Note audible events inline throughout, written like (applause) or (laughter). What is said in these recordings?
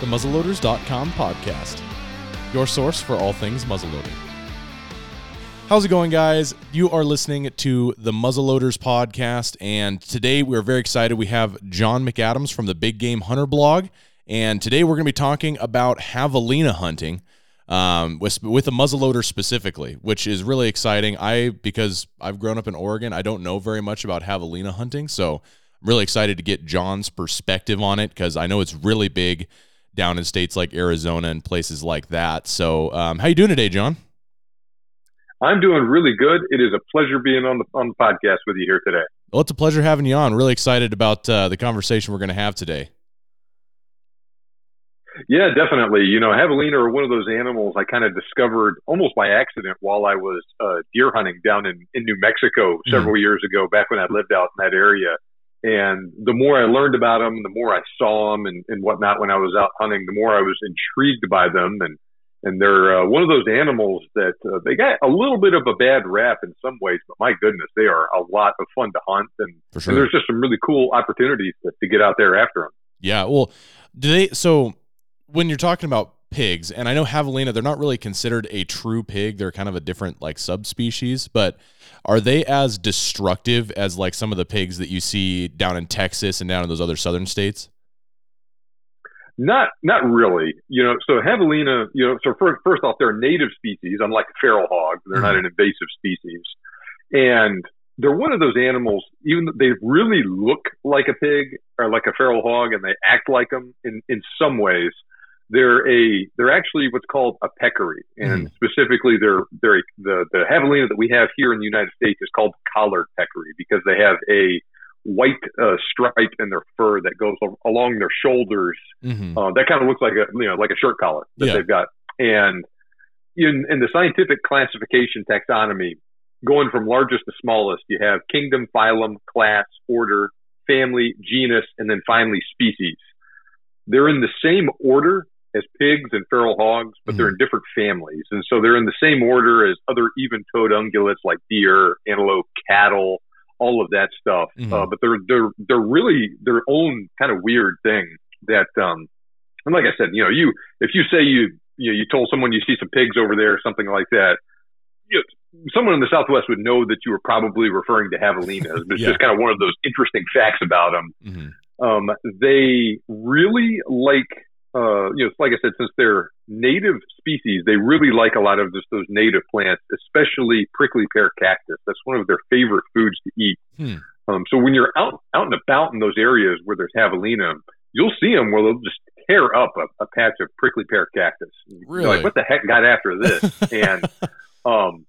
the muzzleloaders.com podcast, your source for all things muzzleloading. How's it going, guys? You are listening to the Muzzleloaders podcast, and today we're very excited. We have John McAdams from the Big Game Hunter blog, and today we're going to be talking about javelina hunting um, with with a muzzleloader specifically, which is really exciting. I because I've grown up in Oregon, I don't know very much about javelina hunting, so I'm really excited to get John's perspective on it because I know it's really big down in states like Arizona and places like that. So, um, how you doing today, John? I'm doing really good. It is a pleasure being on the on the podcast with you here today. Well, it's a pleasure having you on. Really excited about uh, the conversation we're going to have today. Yeah, definitely. You know, javelina are one of those animals I kind of discovered almost by accident while I was uh, deer hunting down in, in New Mexico several mm. years ago, back when I lived out in that area. And the more I learned about them, the more I saw them and, and whatnot when I was out hunting, the more I was intrigued by them. And and they're uh, one of those animals that uh, they got a little bit of a bad rap in some ways, but my goodness, they are a lot of fun to hunt, and, sure. and there's just some really cool opportunities to, to get out there after them. Yeah, well, do they? So when you're talking about pigs, and I know javelina, they're not really considered a true pig; they're kind of a different like subspecies, but are they as destructive as like some of the pigs that you see down in Texas and down in those other southern states? Not, not really. You know, so javelina, you know, so first, first off, they're a native species, unlike feral hog. They're mm-hmm. not an invasive species, and they're one of those animals. Even though they really look like a pig or like a feral hog, and they act like them in in some ways. They're a they're actually what's called a peccary, and mm. specifically they're they're the the javelina that we have here in the United States is called collared peccary because they have a white uh, stripe in their fur that goes along their shoulders. Mm-hmm. Uh, that kind of looks like a you know like a shirt collar that yeah. they've got. And in in the scientific classification taxonomy, going from largest to smallest, you have kingdom, phylum, class, order, family, genus, and then finally species. They're in the same order as pigs and feral hogs, but mm-hmm. they're in different families. And so they're in the same order as other even toed ungulates like deer, antelope, cattle, all of that stuff. Mm-hmm. Uh, but they're they're they're really their own kind of weird thing that um and like I said, you know, you if you say you you know, you told someone you see some pigs over there or something like that, you know, someone in the Southwest would know that you were probably referring to javelinas. It's (laughs) yeah. just kind of one of those interesting facts about them. Mm-hmm. Um, they really like uh, you know, like I said, since they're native species, they really like a lot of just those native plants, especially prickly pear cactus. That's one of their favorite foods to eat. Hmm. Um, so when you're out out and about in those areas where there's javelina, you'll see them where they'll just tear up a, a patch of prickly pear cactus. Really? You're like, what the heck got after this? (laughs) and um,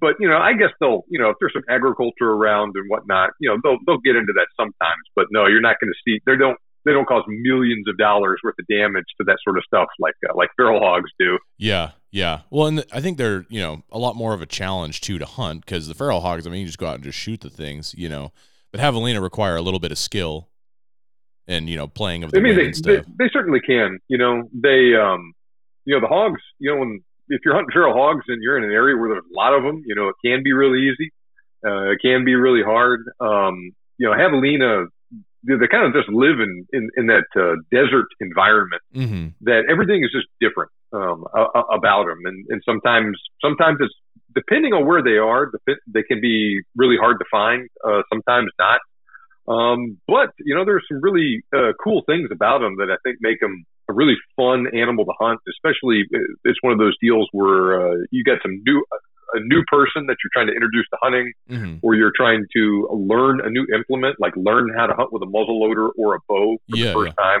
but you know, I guess they'll, you know, if there's some agriculture around and whatnot, you know, they'll they'll get into that sometimes. But no, you're not going to see. They don't they don't cause millions of dollars worth of damage to that sort of stuff like uh, like feral hogs do. Yeah, yeah. Well, and I think they're you know a lot more of a challenge too to hunt because the feral hogs. I mean, you just go out and just shoot the things, you know. But javelina require a little bit of skill and you know playing of the I mean, they, they, they certainly can. You know, they um, you know the hogs. You know, when if you're hunting feral hogs and you're in an area where there's a lot of them, you know, it can be really easy. Uh, it can be really hard. Um, you know, javelina they kind of just live in in, in that uh, desert environment mm-hmm. that everything is just different um, about them, and, and sometimes sometimes it's depending on where they are, they can be really hard to find. Uh, sometimes not. Um, but you know, there's some really uh, cool things about them that I think make them a really fun animal to hunt. Especially, uh, it's one of those deals where uh, you got some new a new person that you're trying to introduce to hunting, mm-hmm. or you're trying to learn a new implement, like learn how to hunt with a muzzle loader or a bow for yeah, the first yeah. time,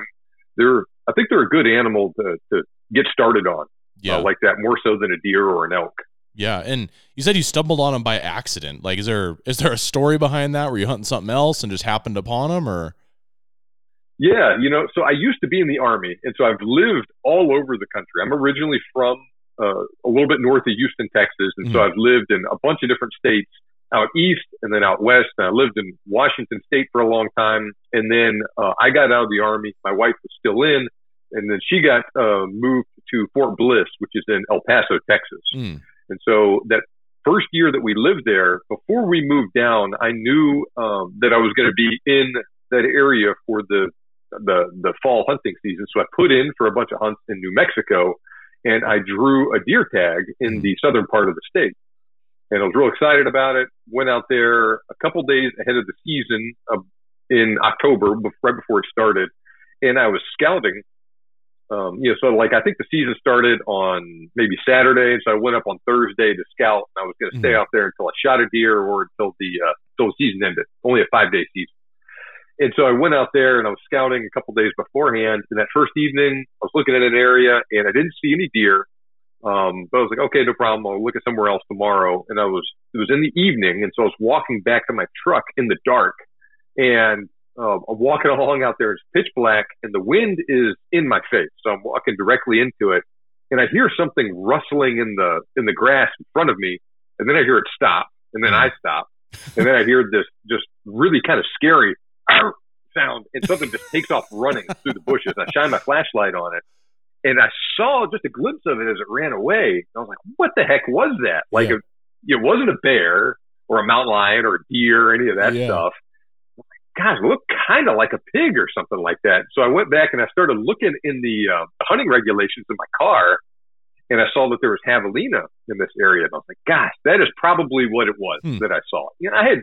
they're I think they're a good animal to to get started on, uh, yeah, uh, like that more so than a deer or an elk. Yeah, and you said you stumbled on them by accident. Like, is there is there a story behind that? Were you hunting something else and just happened upon them, or? Yeah, you know, so I used to be in the army, and so I've lived all over the country. I'm originally from uh, a little bit north of Houston, Texas. And mm-hmm. so I've lived in a bunch of different states out east and then out west. And I lived in Washington State for a long time. And then uh, I got out of the Army. My wife was still in. And then she got uh, moved to Fort Bliss, which is in El Paso, Texas. Mm. And so that first year that we lived there, before we moved down, I knew um, that I was going to be in that area for the the the fall hunting season. So I put in for a bunch of hunts in New Mexico, and I drew a deer tag in the southern part of the state. And I was real excited about it. Went out there a couple days ahead of the season in October, right before it started, and I was scouting um, you know, so like I think the season started on maybe Saturday, and so I went up on Thursday to scout, and I was going to stay mm-hmm. out there until I shot a deer or until the uh, until the season ended. Only a five day season, and so I went out there and I was scouting a couple days beforehand. And that first evening, I was looking at an area and I didn't see any deer. Um, but I was like, okay, no problem. I'll look at somewhere else tomorrow. And I was it was in the evening, and so I was walking back to my truck in the dark, and uh, I'm walking (laughs) along out there. It's pitch black, and the wind is in my face. So I'm walking directly into it, and I hear something rustling in the in the grass in front of me, and then I hear it stop, and then I stop, and then I hear this just really kind of scary (coughs) sound, and something just takes off running through the bushes. I shine my flashlight on it, and I saw just a glimpse of it as it ran away. I was like, "What the heck was that?" Like yeah. it, it wasn't a bear or a mountain lion or a deer or any of that yeah. stuff gosh, it looked kind of like a pig or something like that. So I went back and I started looking in the uh, hunting regulations in my car, and I saw that there was javelina in this area, and I was like, gosh, that is probably what it was hmm. that I saw. You know, I had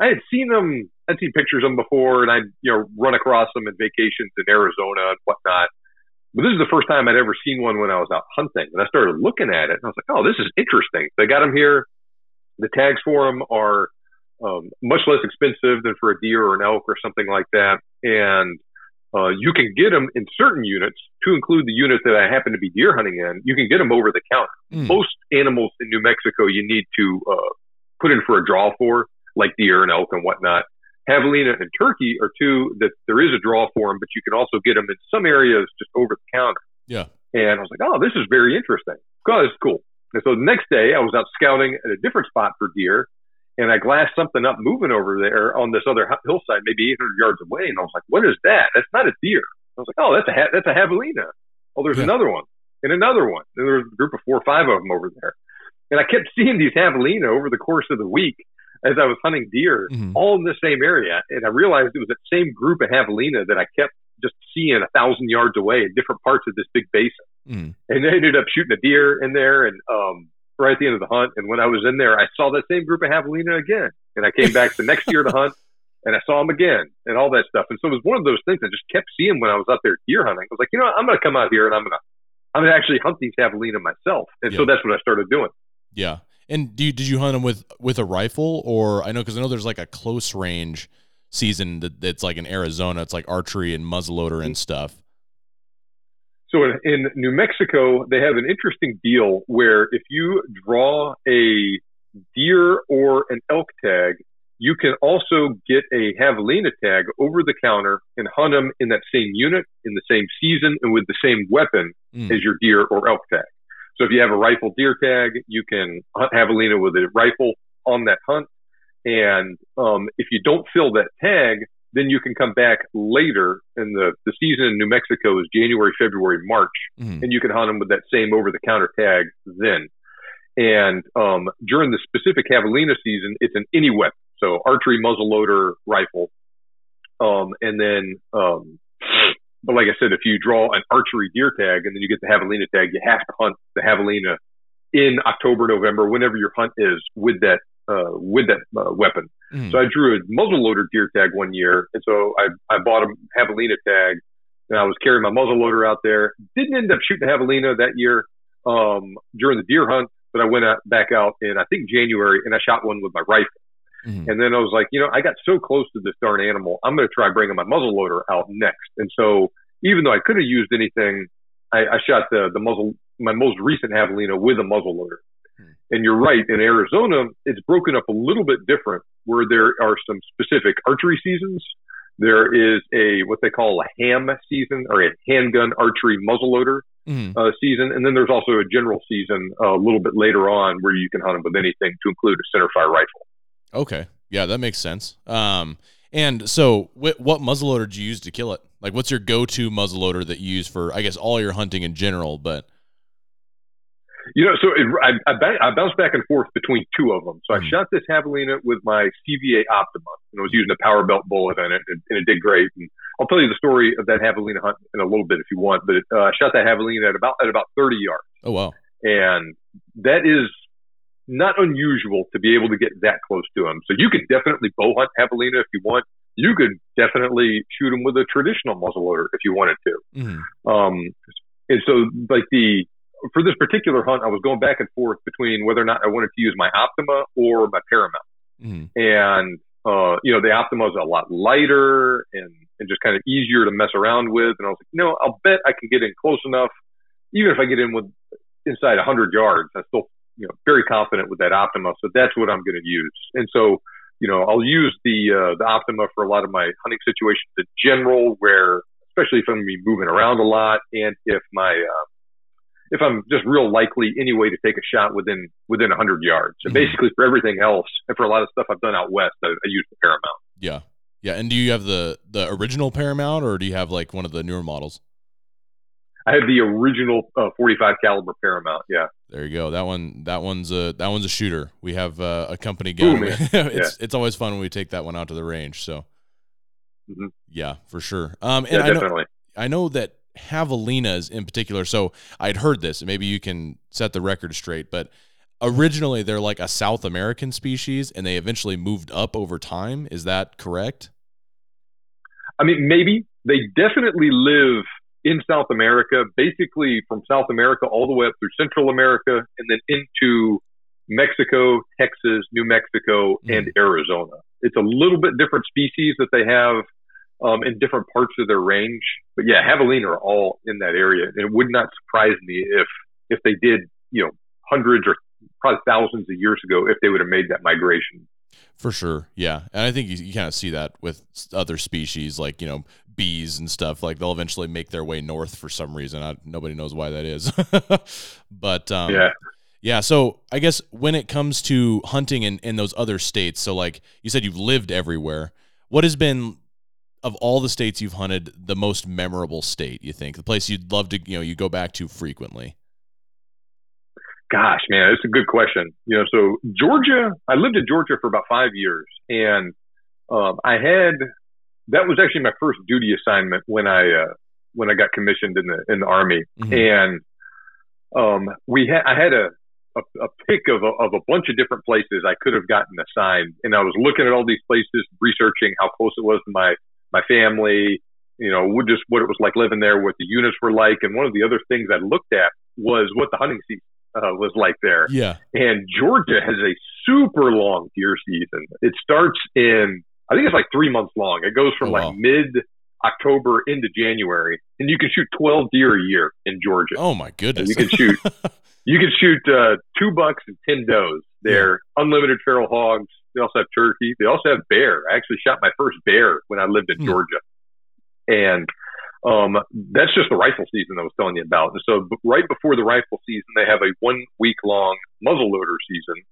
I had seen them, I'd seen pictures of them before, and I'd you know run across them in vacations in Arizona and whatnot. But this is the first time I'd ever seen one when I was out hunting, and I started looking at it, and I was like, oh, this is interesting. They got them here. The tags for them are um, much less expensive than for a deer or an elk or something like that. And uh, you can get them in certain units, to include the unit that I happen to be deer hunting in. You can get them over the counter. Mm. Most animals in New Mexico, you need to uh, put in for a draw for, like deer and elk and whatnot. Javelina and turkey are two that there is a draw for them, but you can also get them in some areas just over the counter. Yeah. And I was like, oh, this is very interesting. Oh, it's cool. And so the next day, I was out scouting at a different spot for deer, and I glassed something up moving over there on this other hillside, maybe 800 yards away. And I was like, what is that? That's not a deer. I was like, oh, that's a, ha- that's a javelina. Oh, there's yeah. another one and another one. And there was a group of four or five of them over there. And I kept (laughs) seeing these javelina over the course of the week as I was hunting deer mm-hmm. all in the same area. And I realized it was that same group of javelina that I kept just seeing a thousand yards away in different parts of this big basin. Mm-hmm. And I ended up shooting a deer in there and, um, right at the end of the hunt. And when I was in there, I saw that same group of javelina again. And I came back the next year to hunt (laughs) and I saw them again and all that stuff. And so it was one of those things I just kept seeing when I was out there deer hunting. I was like, you know, what? I'm going to come out here and I'm going to, I'm going to actually hunt these javelina myself. And so that's what I started doing. Yeah. And do you, did you hunt them with, with a rifle or I know, cause I know there's like a close range season that, that's like in Arizona. It's like archery and muzzleloader and stuff. So in, in, New Mexico, they have an interesting deal where if you draw a deer or an elk tag, you can also get a javelina tag over the counter and hunt them in that same unit, in the same season, and with the same weapon mm. as your deer or elk tag. So if you have a rifle deer tag, you can hunt javelina with a rifle on that hunt. And um, if you don't fill that tag, then you can come back later and the, the season in New Mexico is January, February, March, mm-hmm. and you can hunt them with that same over the counter tag then. And um, during the specific javelina season, it's an any weapon. So archery, muzzleloader, rifle. Um, and then, um, but like I said, if you draw an archery deer tag and then you get the javelina tag, you have to hunt the javelina in October, November, whenever your hunt is with that uh, with that uh, weapon. Mm. So I drew a muzzleloader deer tag one year, and so I I bought a javelina tag, and I was carrying my muzzleloader out there. Didn't end up shooting the javelina that year um, during the deer hunt, but I went out, back out in I think January, and I shot one with my rifle. Mm-hmm. And then I was like, you know, I got so close to this darn animal, I'm going to try bringing my muzzleloader out next. And so even though I could have used anything, I, I shot the the muzzle my most recent javelina with a muzzleloader. And you're right. In Arizona, it's broken up a little bit different where there are some specific archery seasons. There is a, what they call a HAM season or a handgun archery muzzleloader mm-hmm. uh, season. And then there's also a general season uh, a little bit later on where you can hunt them with anything to include a centerfire rifle. Okay. Yeah, that makes sense. Um, and so, wh- what muzzleloader do you use to kill it? Like, what's your go-to muzzleloader that you use for, I guess, all your hunting in general? But You know, so it, I, I, I bounced back and forth between two of them. So Mhm. I shot this javelina with my CVA Optima, and I was using a power belt bullet in it, and, and it did great. And I'll tell you the story of that javelina hunt in a little bit if you want. But uh, I shot that javelina at about at about 30 yards, Oh wow. and that is not unusual to be able to get that close to them. So you could definitely bow hunt javelina if you want. You could definitely shoot them with a traditional muzzleloader if you wanted to. Mhm. Um, and so like the for this particular hunt, I was going back and forth between whether or not I wanted to use my Optima or my Paramount. Mhm. And uh, you know, the Optima is a lot lighter and and just kind of easier to mess around with. And I was like, you know, I'll bet I can get in close enough, even if I get in with inside 100 yards. I'm still you know very confident with that Optima. So that's what I'm going to use. And so you know, I'll use the uh, the Optima for a lot of my hunting situations in general, where especially if I'm gonna be moving around a lot, and if my uh, if I'm just real likely anyway to take a shot within within 100 yards. So Mhm. basically, for everything else, and for a lot of stuff I've done out west, I, I use the Paramount. Yeah. Yeah. And do you have the the original Paramount or do you have like one of the newer models? I have the original uh, 45 caliber Paramount. Yeah, There you go. That one. That one's a that one's a shooter. We have uh, a company gun. (laughs) it's it's always fun when we take that one out to the range. So Mhm. yeah, for sure. Um, and yeah, I know definitely. I know that javelinas in particular. So I'd heard this. and Maybe you can set the record straight, but originally they're like a South American species, and they eventually moved up over time. Is that correct? I mean, maybe they definitely live in South America, basically from South America all the way up through Central America, and then into Mexico, Texas, New Mexico, and Arizona. It's a little bit different species that they have um, in different parts of their range. But yeah, javelina are all in that area, and it would not surprise me if if they did, you know, hundreds or probably thousands of years ago if they would have made that migration. For sure, yeah, and I think you, you kind of see that with other species, like you know bees and stuff. Like they'll eventually make their way north for some reason. I, nobody knows why that is, (laughs) but um, Yeah. yeah. So I guess when it comes to hunting in in those other states, so like you said, you've lived everywhere. What has been of all the states you've hunted the most memorable state? You think the place you'd love to you know you go back to frequently? Gosh, man, it's a good question. You know, so Georgia, I lived in Georgia for about five years, and um, I had that was actually my first duty assignment when I uh, when I got commissioned in the in the army, Mhm. and um, we had I had a a, a pick of a, of a bunch of different places I could have gotten assigned, and I was looking at all these places, researching how close it was to my my family, you know, what just what it was like living there, what the units were like, and one of the other things I looked at was what the hunting season uh, was like there. Yeah. And Georgia has a super long deer season. It starts in, I think it's like three months long. It goes from Oh, like wow. mid October into January, and you can shoot 12 deer a year in Georgia. Oh my goodness. You can shoot. (laughs) You can shoot uh, two bucks and 10 does. They're unlimited feral hogs. They also have turkey. They also have bear. I actually shot my first bear when I lived in Hmm. Georgia. And um, that's just the rifle season I was telling you about. And so, b- right before the rifle season, they have a one week long muzzleloader season.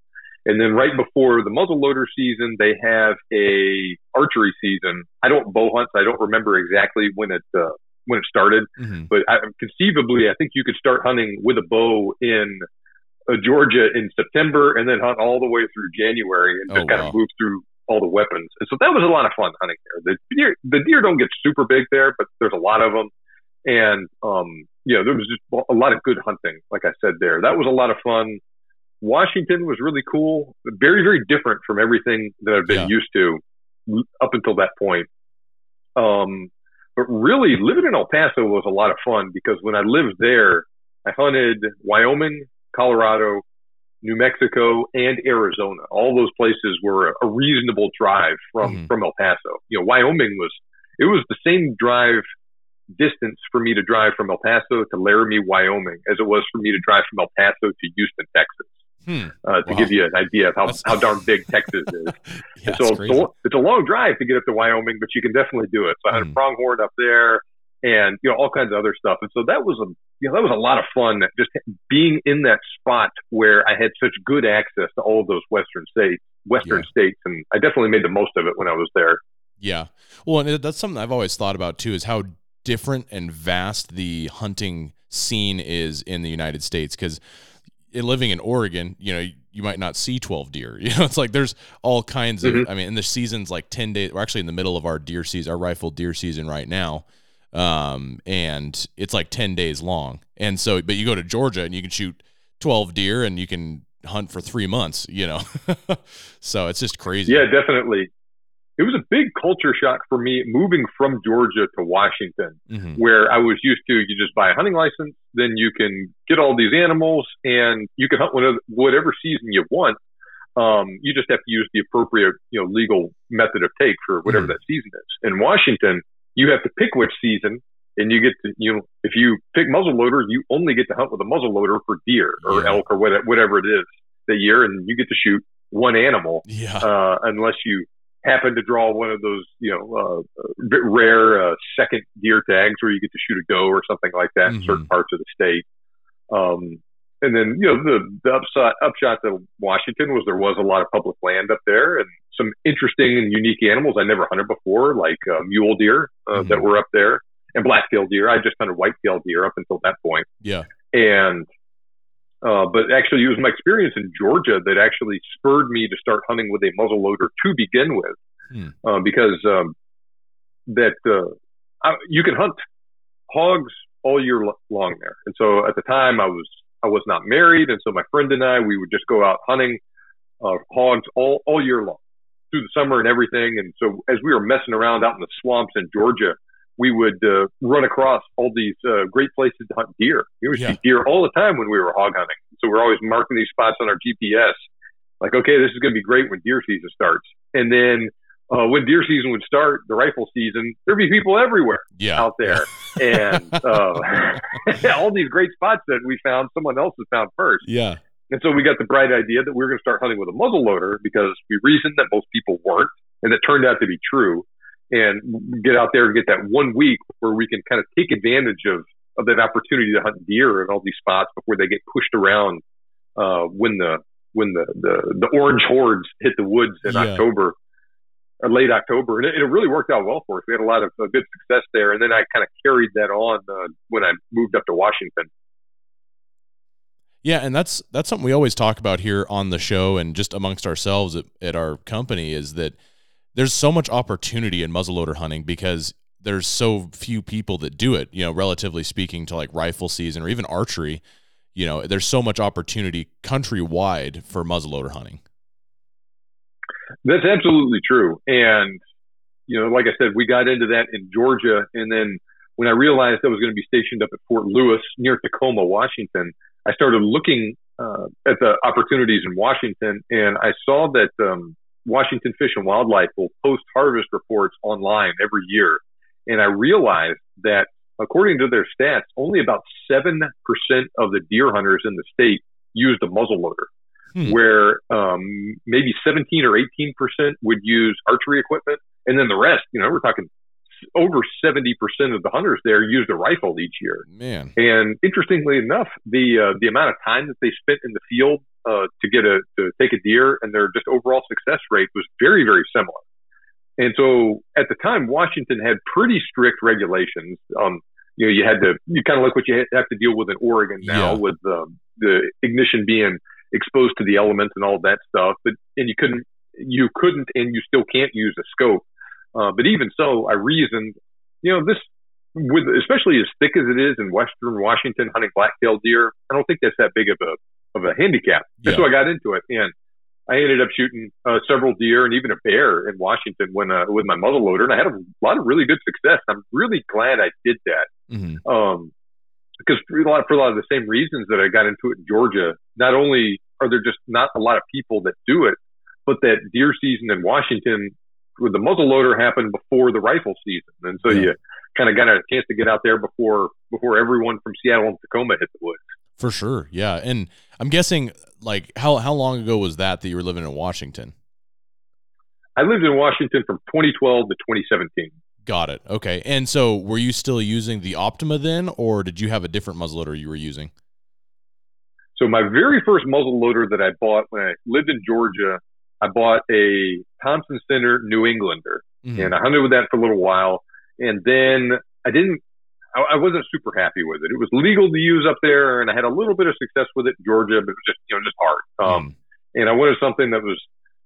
And then right before the muzzleloader season, they have a archery season. I don't bow hunt, so I don't remember exactly when it uh, when it started Mhm. but I, conceivably, I think you could start hunting with a bow in uh, Georgia in September and then hunt all the way through January and just Oh, kind wow. of move through all the weapons. And so that was a lot of fun hunting there. The deer, the deer don't get super big there, but there's a lot of them. And, um, yeah, there was just a lot of good hunting, like I said there. That was a lot of fun. Washington was really cool, very, very different from everything that I've been Yeah. used to up until that point. Um, but really, living in El Paso was a lot of fun because when I lived there, I hunted Wyoming, Colorado, New Mexico, and Arizona. All those places were a reasonable drive from Mhm. from El Paso. You know, Wyoming was it was the same drive distance for me to drive from El Paso to Laramie, Wyoming, as it was for me to drive from El Paso to Houston, Texas. Hmm. Uh, to Wow. give you an idea of how, how darn big (laughs) Texas is. Yeah, so it's a, it's a long drive to get up to Wyoming, but you can definitely do it. So I had Mhm. a pronghorn up there, and you know all kinds of other stuff. And so that was a you know that was a lot of fun. Just being in that spot where I had such good access to all of those western states, western Yeah. states, and I definitely made the most of it when I was there. Yeah. Well, and that's something I've always thought about too is how different and vast the hunting scene is in the United States in living in Oregon, you know, you might not see 12 deer. (laughs) You know, it's like there's all kinds of, Mhm. I mean, and the season's like 10 days. We're actually in the middle of our deer season, our rifle deer season right now. Um, and it's like 10 days long. And so, but you go to Georgia and you can shoot 12 deer and you can hunt for three months, you know? (laughs) so it's just crazy. Yeah, definitely. It was a big culture shock for me moving from Georgia to Washington, Mhm. where I was used to you just buy a hunting license, then you can get all these animals, and you can hunt whatever, season you want. Um, you just have to use the appropriate, you know, legal method of take for whatever Mhm. that season is. In Washington, you have to pick which season, and you get to, you know, if you pick muzzleloader, you only get to hunt with a muzzleloader for deer or Yeah. elk or whatever, whatever it is that year, and you get to shoot one animal Yeah. uh, unless you happen to draw one of those, you know, uh, uh, rare uh, second deer tags where you get to shoot a doe or something like that in certain parts of the state. Um, and then, you know, the, the upside, upshot to Washington was there was a lot of public land up there and some interesting and unique animals I never hunted before, like uh, mule deer uh, Mhm. that were up there and black-tailed deer. I just hunted white-tailed deer up until that point Yeah. and uh, but actually it was my experience in Georgia that actually spurred me to start hunting with a muzzleloader to begin with, Hmm. uh, because um, that uh, I, you can hunt hogs all year long there. And so at the time I was I was not married, and so my friend and I we would just go out hunting uh, hogs all all year long through the summer and everything. And so as we were messing around out in the swamps in Georgia, we would uh, run across all these uh, great places to hunt deer. We would Yeah. see deer all the time when we were hog hunting. So we're always marking these spots on our GPS. Like, okay, this is going to be great when deer season starts. And then uh, when deer season would start, the rifle season, there'd be people everywhere Yeah. out there. (laughs) and uh, (laughs) all these great spots that we found, someone else has found first. Yeah. And so we got the bright idea that we were going to start hunting with a muzzle loader because we reasoned that most people weren't, and it turned out to be true. And get out there and get that one week where we can kind of take advantage of, of that opportunity to hunt deer in all these spots before they get pushed around uh, when the when the, the the orange hordes hit the woods in Yeah. October or late October, and it, it really worked out well for us. We had a lot of uh, good success there, and then I kind of carried that on uh, when I moved up to Washington. Yeah, and that's that's something we always talk about here on the show and just amongst ourselves at, at our company is that there's so much opportunity in muzzleloader hunting because there's so few people that do it, you know, relatively speaking to like rifle season or even archery. You know, there's so much opportunity countrywide for muzzleloader hunting. That's absolutely true. And, you know, like I said, we got into that in Georgia. And then when I realized I was going to be stationed up at Fort Lewis near Tacoma, Washington, I started looking uh, at the opportunities in Washington. And I saw that um, Washington Fish and Wildlife will post harvest reports online every year. And I realized that according to their stats, only about 7% of the deer hunters in the state used a muzzleloader Hmm. where um, maybe 17 or 18 percent would use archery equipment, and then the rest, you know, we're talking over 70 percent of the hunters there used a rifle each year. Man. And interestingly enough, the uh, the amount of time that they spent in the field uh, to get a to take a deer and their just overall success rate was very very similar. And so at the time, Washington had pretty strict regulations. Um, you know, you had to you kind of like what you have to deal with in Oregon now Yeah. with um, the ignition being exposed to the elements and all that stuff. But and you couldn't you couldn't and you still can't use a scope. Uh, but even so, I reasoned, you know, this with especially as thick as it is in western Washington hunting black-tailed deer, I don't think that's that big of a of a handicap. And so I got into it, and I ended up shooting uh, several deer and even a bear in Washington when uh, with my muzzleloader, and I had a lot of really good success. I'm really glad I did that hmm um, because for a lot for a lot of the same reasons that I got into it in Georgia. Not only are there just not a lot of people that do it, but that deer season in Washington with the muzzleloader happened before the rifle season, and so Yeah. you kind of got a chance to get out there before before everyone from Seattle and Tacoma hit the woods. For sure. Yeah. And I'm guessing like how how long ago was that that you were living in Washington? I lived in Washington from 2012 to 2017. Got it. Okay. And so were you still using the Optima then or did you have a different muzzleloader you were using? So my very first muzzleloader that I bought when I lived in Georgia, I bought a Thompson Center New Englander, Mhm. and I hunted with that for a little while, and then I didn't. I, I wasn't super happy with it. It was legal to use up there, and I had a little bit of success with it in Georgia, but it was just you know just hard. Um, Mm. and I wanted something that was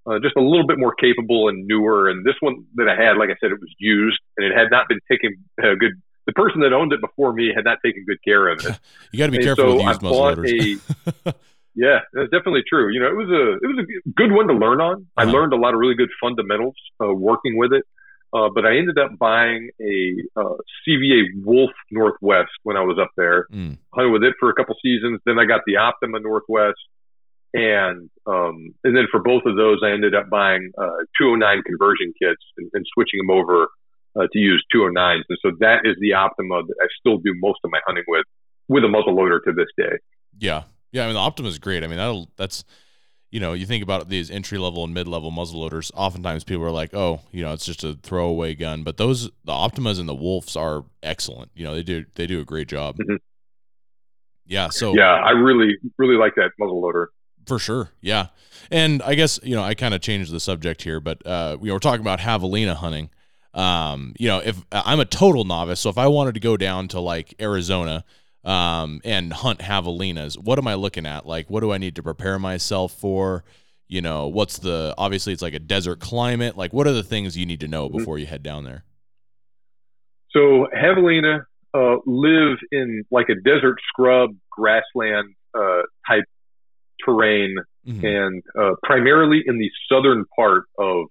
uh, just a little bit more capable and newer. And this one that I had, like I said, it was used and it had not been taken uh, good. The person that owned it before me had not taken good care of it. (laughs) You got to be And careful so with I used bought a (laughs) yeah, that's definitely true. You know, it was a it was a good one to learn on. I Uh-huh. learned a lot of really good fundamentals uh, working with it. Uh, but I ended up buying a uh, CVA Wolf Northwest when I was up there. Mm. Hunted with it for a couple seasons. Then I got the Optima Northwest, and um, and then for both of those, I ended up buying uh, 209 conversion kits and, and switching them over uh, to use 209s. And so that is the Optima that I still do most of my hunting with, with a muzzle loader to this day. Yeah, yeah. I mean, the Optima is great. I mean, that'll that's you know, you think about these entry level and mid level muzzleloaders. Oftentimes, people are like, "Oh, you know, it's just a throwaway gun." But those, the Optimas and the Wolves, are excellent. You know, they do they do a great job. Mhm. Yeah. So Yeah, I really really like that muzzle loader. For sure. Yeah. And I guess, you know, I kind of changed the subject here, but uh we were talking about javelina hunting. Um, you know, if I'm a total novice, so if I wanted to go down to like Arizona um and hunt javelinas, what am I looking at? Like what do I need to prepare myself for? You know, what's the obviously it's like a desert climate. Like what are the things you need to know before you head down there? So javelina uh, live in like a desert scrub grassland uh, type terrain Mhm. and uh, primarily in the southern part of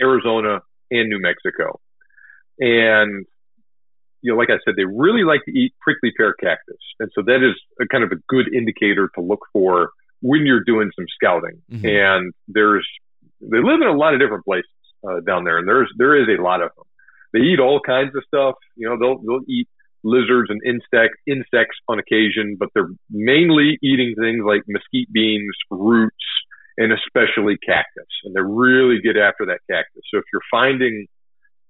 Arizona and New Mexico. And you know, like I said, they really like to eat prickly pear cactus, and so that is a kind of a good indicator to look for when you're doing some scouting. Mhm. And there's they live in a lot of different places uh, down there, and there's there is a lot of them. They eat all kinds of stuff. You know, they'll they'll eat lizards and insect insects on occasion, but they're mainly eating things like mesquite beans, roots, and especially cactus. And they really get after that cactus. So if you're finding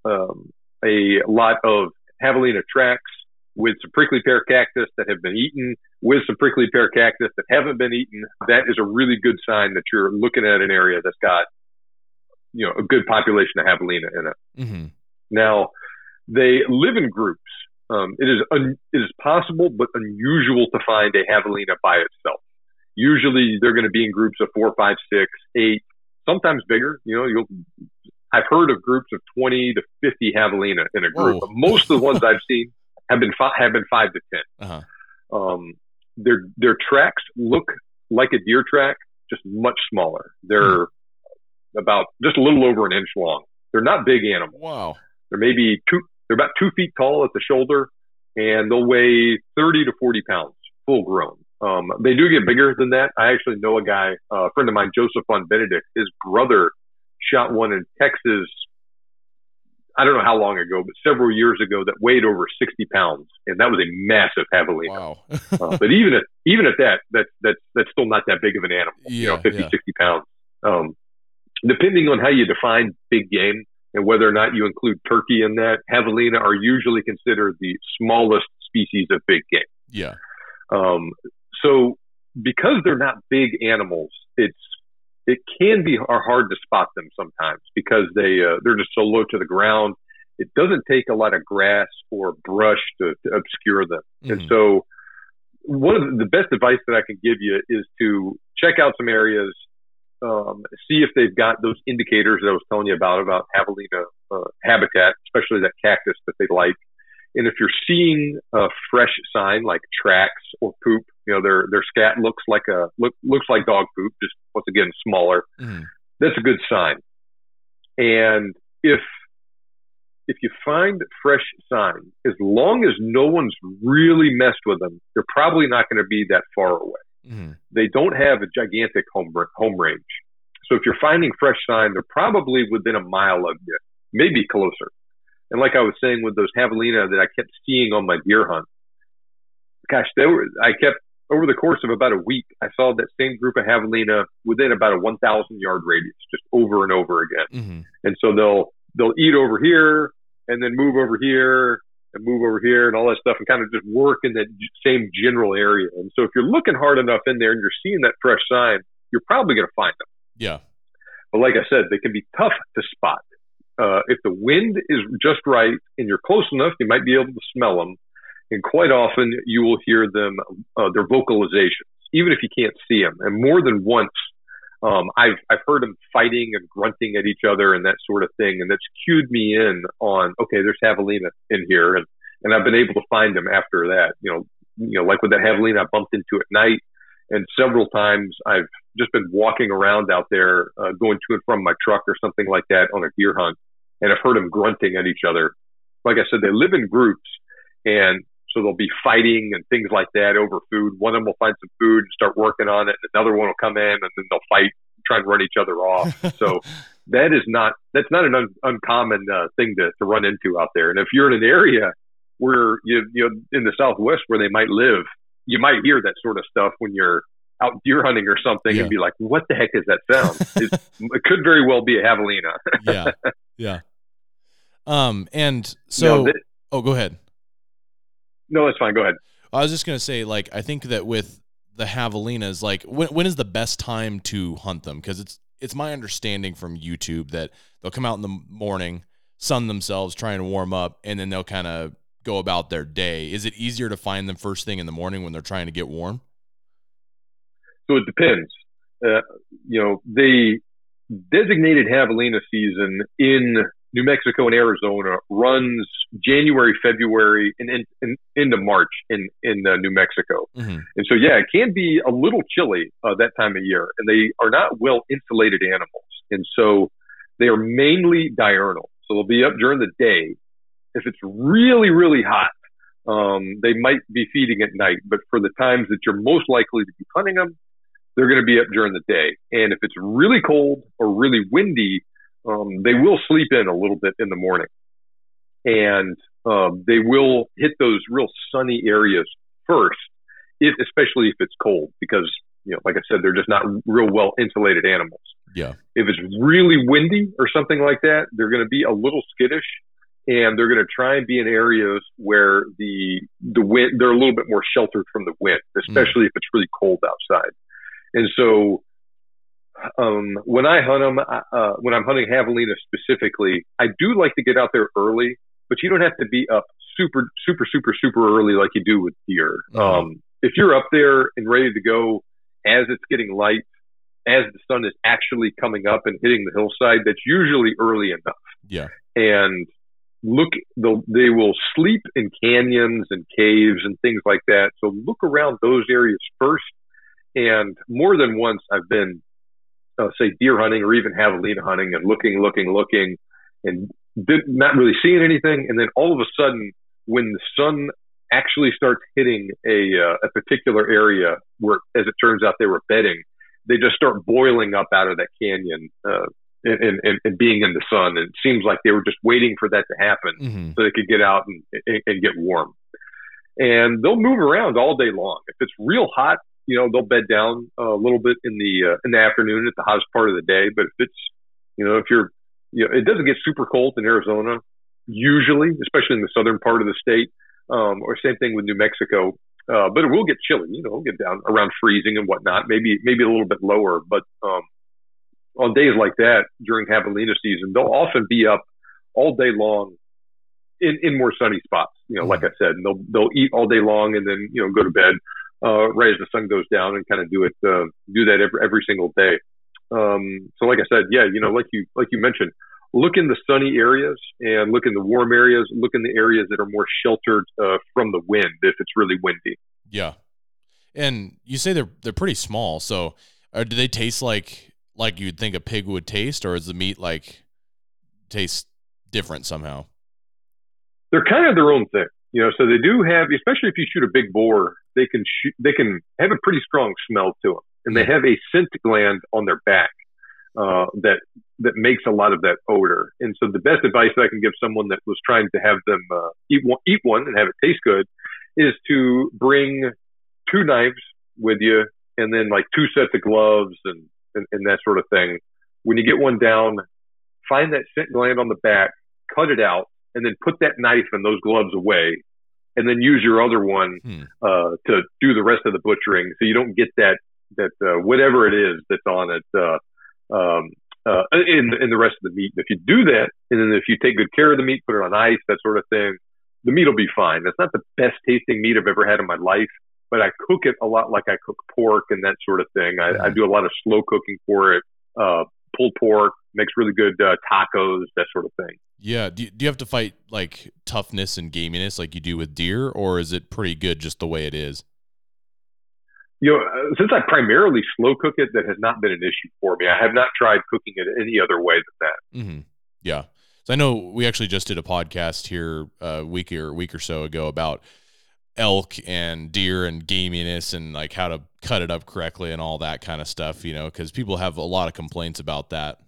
um, a lot of javelina tracks with some prickly pear cactus that have been eaten, with some prickly pear cactus that haven't been eaten, that is a really good sign that you're looking at an area that's got, you know, a good population of javelina in it. Mm-hmm. Now, they live in groups. Um, it is un- it is possible but unusual to find a javelina by itself. Usually, they're going to be in groups of four, five, six, eight, sometimes bigger. You know, you'll. I've heard of groups of twenty to fifty javelina in a group. But most of the ones I've (laughs) seen have been fi- have been five to ten. Uh-huh. Um, their their tracks look like a deer track, just much smaller. They're about just a little over an inch long. They're not big animals. Wow. They're maybe two. They're about two feet tall at the shoulder, and they'll weigh thirty to forty pounds, full grown. Um, they do get bigger than that. I actually know a guy, uh, a friend of mine, Joseph von Benedikt. His brother shot one in Texas. I don't know how long ago, but several years ago that weighed over 60 pounds, and that was a massive javelina. Wow. (laughs) Uh, but even at even at that, that's that's that's still not that big of an animal. you know, Yeah, 50, yeah. 60 pounds. Um, depending on how you define big game and whether or not you include turkey in that, javelina are usually considered the smallest species of big game. yeah. Um, so because they're not big animals, it's it can be are hard to spot them sometimes because they uh, they're just so low to the ground. It doesn't take a lot of grass or brush to, to obscure them. And Mhm. so, one of the, the best advice that I can give you is to check out some areas, um, see if they've got those indicators that I was telling you about about javelina uh, habitat, especially that cactus that they like. And if you're seeing a fresh sign like tracks or poop, you know their their scat looks like a look looks like dog poop, just once again smaller. Mhm. That's a good sign. And if if you find fresh sign, as long as no one's really messed with them, they're probably not going to be that far away. Mhm. They don't have a gigantic home home range. So if you're finding fresh sign, they're probably within a mile of you, maybe closer. And like I was saying with those javelina that I kept seeing on my deer hunt, gosh, they were, I kept over the course of about a week, I saw that same group of javelina within about a 1,000 yard radius, just over and over again. Mm-hmm. And so they'll they'll eat over here and then move over here and move over here and all that stuff and kind of just work in that same general area. And so if you're looking hard enough in there and you're seeing that fresh sign, you're probably going to find them. Yeah. But like I said, they can be tough to spot. Uh, if the wind is just right and you're close enough, you might be able to smell them. And quite often you will hear them uh, their vocalizations, even if you can't see them. And more than once, um, I've I've heard them fighting and grunting at each other and that sort of thing, and that's cued me in on okay, there's javelina in here, and and I've been able to find them after that. You know, you know, like with that javelina I bumped into at night, and several times I've just been walking around out there, uh, going to and from my truck or something like that on a deer hunt, and I've heard them grunting at each other. Like I said, they live in groups, and so they'll be fighting and things like that over food. One of them will find some food and start working on it. Another one will come in and then they'll fight, try and run each other off. (laughs) so that is not that's not an un- uncommon uh, thing to, to run into out there. And if you're in an area where you you know in the Southwest where they might live, you might hear that sort of stuff when you're out deer hunting or something Yeah. and be like, "What the heck is that sound?" (laughs) it, it could very well be a javelina. yeah, (laughs) yeah. Um, and so, oh, go ahead. No, that's fine. Go ahead. I was just gonna say, like, I think that with the javelinas, like, when when is the best time to hunt them? Because it's it's my understanding from YouTube that they'll come out in the morning, sun themselves, try and warm up, and then they'll kind of go about their day. Is it easier to find them first thing in the morning when they're trying to get warm? So it depends. Uh, you know, they designated javelina season in New Mexico and Arizona runs January, February, and, in, in, into March in in uh, New Mexico. Mm-hmm. And so, yeah, it can be a little chilly uh, that time of year, and they are not well insulated animals, and so they are mainly diurnal. So they'll be up during the day. If it's really, really hot, um, they might be feeding at night. But for the times that you're most likely to be hunting them, they're going to be up during the day. And if it's really cold or really windy, um, they will sleep in a little bit in the morning, and um, they will hit those real sunny areas first, if, especially if it's cold, because you know, like I said, they're just not real well insulated animals. Yeah. If it's really windy or something like that, they're going to be a little skittish, and they're going to try and be in areas where the the wind they're a little bit more sheltered from the wind, especially if it's really cold outside. And so, um, when I hunt them, uh, when I'm hunting javelina specifically, I do like to get out there early, but you don't have to be up super, super, super, super early like you do with deer. Mhm. Um, if you're up there and ready to go as it's getting light, as the sun is actually coming up and hitting the hillside, that's usually early enough Yeah. and look they will sleep in canyons and caves and things like that so look around those areas first and more than once i've been uh, say deer hunting or even javelina hunting and looking looking looking and did not really seeing anything and then all of a sudden when the sun actually starts hitting a uh, a particular area where as it turns out they were bedding they just start boiling up out of that canyon uh, and, and, and being in the sun. And it seems like they were just waiting for that to happen Mm-hmm. so they could get out and, and, and get warm. And they'll move around all day long. If it's real hot, you know, they'll bed down a little bit in the uh, in the afternoon at the hottest part of the day. But if it's, you know, if you're, you know, it doesn't get super cold in Arizona usually, especially in the southern part of the state. Um, or same thing with New Mexico. Uh, but it will get chilly, you know, get down around freezing and whatnot, maybe, maybe a little bit lower, but, um, on days like that during javelina season, they'll often be up all day long in, in more sunny spots. You know, like I said, and they'll they'll eat all day long and then you know go to bed uh, right as the sun goes down and kind of do it uh, do that every every single day. Um, so, like I said, yeah, you know, like you like you mentioned, look in the sunny areas and look in the warm areas. Look in the areas that are more sheltered uh, from the wind if it's really windy. Yeah. And you say they're they're pretty small, so uh, do they taste like like you'd think a pig would taste, or is the meat like taste different somehow? they're kind of their own thing, you know. So they do have, especially if you shoot a big boar, they can shoot, they can have a pretty strong smell to them, and they have a scent gland on their back uh, that that makes a lot of that odor. And so the best advice that I can give someone that was trying to have them uh, eat one, eat one and have it taste good is to bring two knives with you, and then like two sets of gloves and and, and that sort of thing. When you get one down, find that scent gland on the back, cut it out and then put that knife and those gloves away, and then use your other one Hmm. uh, to do the rest of the butchering, so you don't get that that uh, whatever it is that's on it uh, um, uh, in in the rest of the meat. If you do that, and then if you take good care of the meat, put it on ice, that sort of thing, the meat will be fine. It's not the best tasting meat I've ever had in my life, but I cook it a lot like I cook pork and that sort of thing. I, I do a lot of slow cooking for it. Uh, pulled pork makes really good uh, tacos, that sort of thing. Yeah. Do you, do you have to fight like toughness and gaminess like you do with deer, or is it pretty good just the way it is? You know, uh, since I primarily slow cook it, that has not been an issue for me. I have not tried cooking it any other way than that. Mm-hmm. Yeah. So I know we actually just did a podcast here a week or a week or so ago about elk and deer and gaminess and like how to cut it up correctly and all that kind of stuff, you know, because people have a lot of complaints about that.